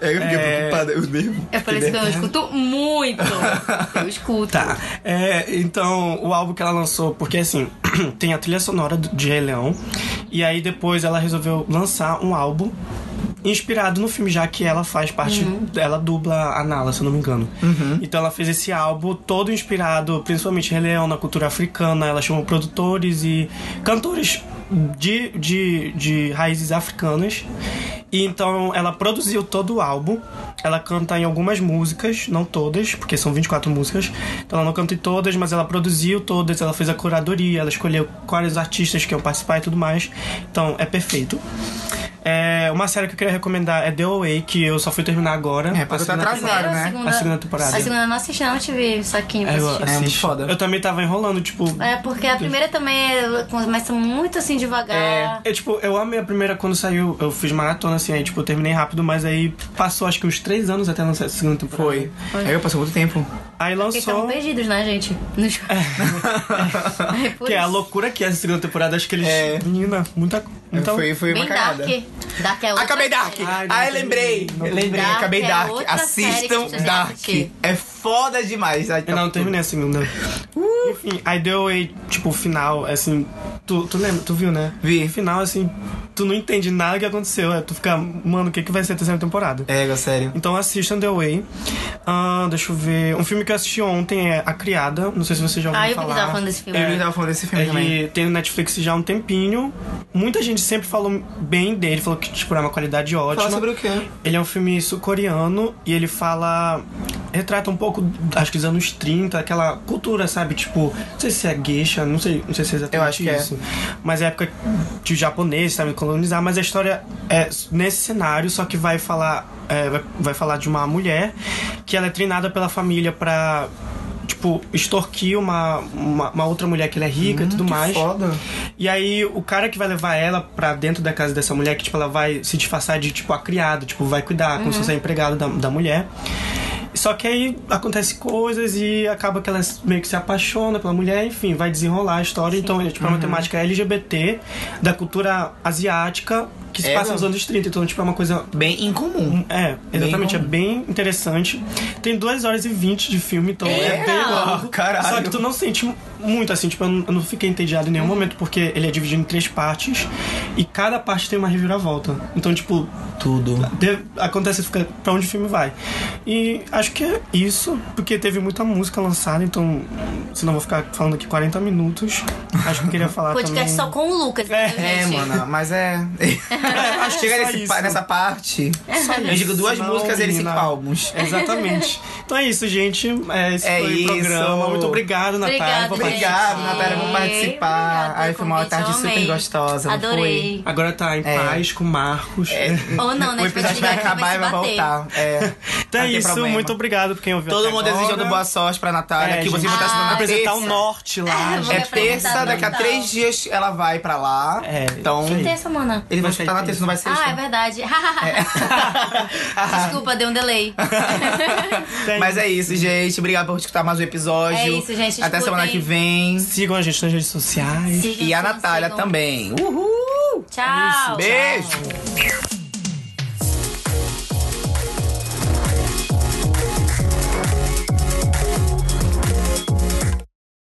É que eu fiquei É. preocupada. Eu nervo. Eu falei assim que eu não escuto muito. Eu escuto. Tá. É, então, o álbum que ela lançou, porque assim, tem a trilha sonora de Rei Leão, e aí depois ela resolveu lançar um álbum inspirado no filme, já que ela faz parte, ela dubla a Nala, se eu não me engano. Então ela fez esse álbum todo inspirado, principalmente em Rei Leão, na cultura africana. Ela chamou produtores e cantores de, de, de raízes africanas. E então ela produziu todo o álbum. Ela canta em algumas músicas, não todas, porque são 24 músicas. Então ela não canta em todas, mas ela produziu todas, ela fez a curadoria, ela escolheu quais artistas que iam participar e tudo mais. Então é perfeito. É, uma série que eu queria recomendar é The Away, que eu só fui terminar agora. É, porque A tá segunda atrasado, né? a segunda, A segunda temporada. A segunda eu não assisti, não tive saquinho pra É, eu assistir. É muito assisto. foda. Eu também tava enrolando, tipo. É, porque a primeira também é- começa muito assim devagar. Eu, tipo, eu amei a primeira quando saiu, eu fiz maratona, assim, aí, tipo, eu terminei rápido, mas aí passou acho que uns três anos até lançar essa segunda temporada. Foi. Aí eu passei muito tempo. Aí Porque estavam lançou. perdidos, né, gente? Nos... É Que é a loucura que é essa segunda temporada, acho que eles. É. Menina, muita. muita... Foi, foi uma cagada. Dark. Dark é outra Acabei Dark! série. Ai, Ai, entendi. lembrei! Não lembrei, Dark acabei é Dark. Assistam Dark. assistir. É foda demais. Ai, tá Eu não terminei a segunda. Uh! Enfim, aí deu aí, tipo, o final, assim. Tu, tu lembra? Tu viu, né? Vi. Final, assim, tu não entende nada que aconteceu. É, tu fica, mano, o que, que vai ser a terceira temporada? É, sério. Então assistam The Way. Ah, deixa eu ver. Um filme que eu assisti ontem é A Criada. Não sei se você já ouviu Ah, eu falar. tava falando desse filme. Eu já tava falando desse filme também. Ele tem no Netflix já há um tempinho. Muita gente sempre falou bem dele, falou que tipo, é uma qualidade ótima. Fala sobre o quê? Ele é um filme sul-coreano e ele fala retrata um pouco, acho que dos anos 30, aquela cultura, sabe? Tipo, não sei se é geisha, não sei, não sei se é exatamente Eu acho que é. isso. Mas é época de japonês, sabe? Colonizar, mas a história é nesse cenário, só que vai falar, é, vai, vai falar de uma mulher que ela é treinada pela família pra. Tipo, extorquir uma, uma, uma outra mulher que ela é rica e tudo que mais. foda. E aí, o cara que vai levar ela pra dentro da casa dessa mulher, que, tipo, ela vai se disfarçar de, tipo, a criada, tipo, vai cuidar, como se fosse a empregada da, da mulher. Só que aí acontece coisas e acaba que ela meio que se apaixona pela mulher, enfim, vai desenrolar a história. Então, é, tipo, é uma temática LGBT da cultura asiática que se É, passa nos anos 30. Então, tipo, é uma coisa Bem incomum. é, exatamente, é comum. bem interessante. Tem 2 horas e 20 de filme, então é, Eita! bem longo. Caralho. Só que tu não sente muito, assim, tipo, eu não, eu não fiquei entediado em nenhum momento, porque ele é dividido em três partes e cada parte tem uma reviravolta. Então, tipo, Tudo. de- acontece, fica pra onde o filme vai. E acho que é isso, porque teve muita música lançada, então, senão vou ficar falando aqui 40 minutos. Acho que eu queria falar Podcast também... só com o Lucas. É, É, mano, mas é. acho que Chega só isso. pa- nessa parte. Eu digo duas Senão, músicas e eles cinco álbuns. Exatamente. Então é isso, gente. É, esse É foi isso. o programa. Muito obrigado, Natália. Obrigado, Natália, por participar. Obrigada pelo foi uma tarde super amei. gostosa. não Adorei. Agora tá em É. paz com o Marcos. Ou não, né? O A gente vai episódio vai acabar e vai voltar. É. Então é isso. problema. Muito obrigado por quem ouviu Todo até mundo agora. desejando boa sorte pra Natália, É, que você gente. vai estar sendo Ah, Apresentar o norte lá. Ah, É terça, daqui a três dias ela vai pra lá. É, então. aí. Terça, mana. Vão Vai estar na terça, não vai ser Ah, é verdade. Desculpa, deu um delay. Mas é isso, gente. Obrigado por escutar mais um episódio. É isso, gente. Até semana que vem. Sigam a gente nas redes sociais. Sigam, E a sigam, Natália sigam. também. Uhul! Tchau. Beijo!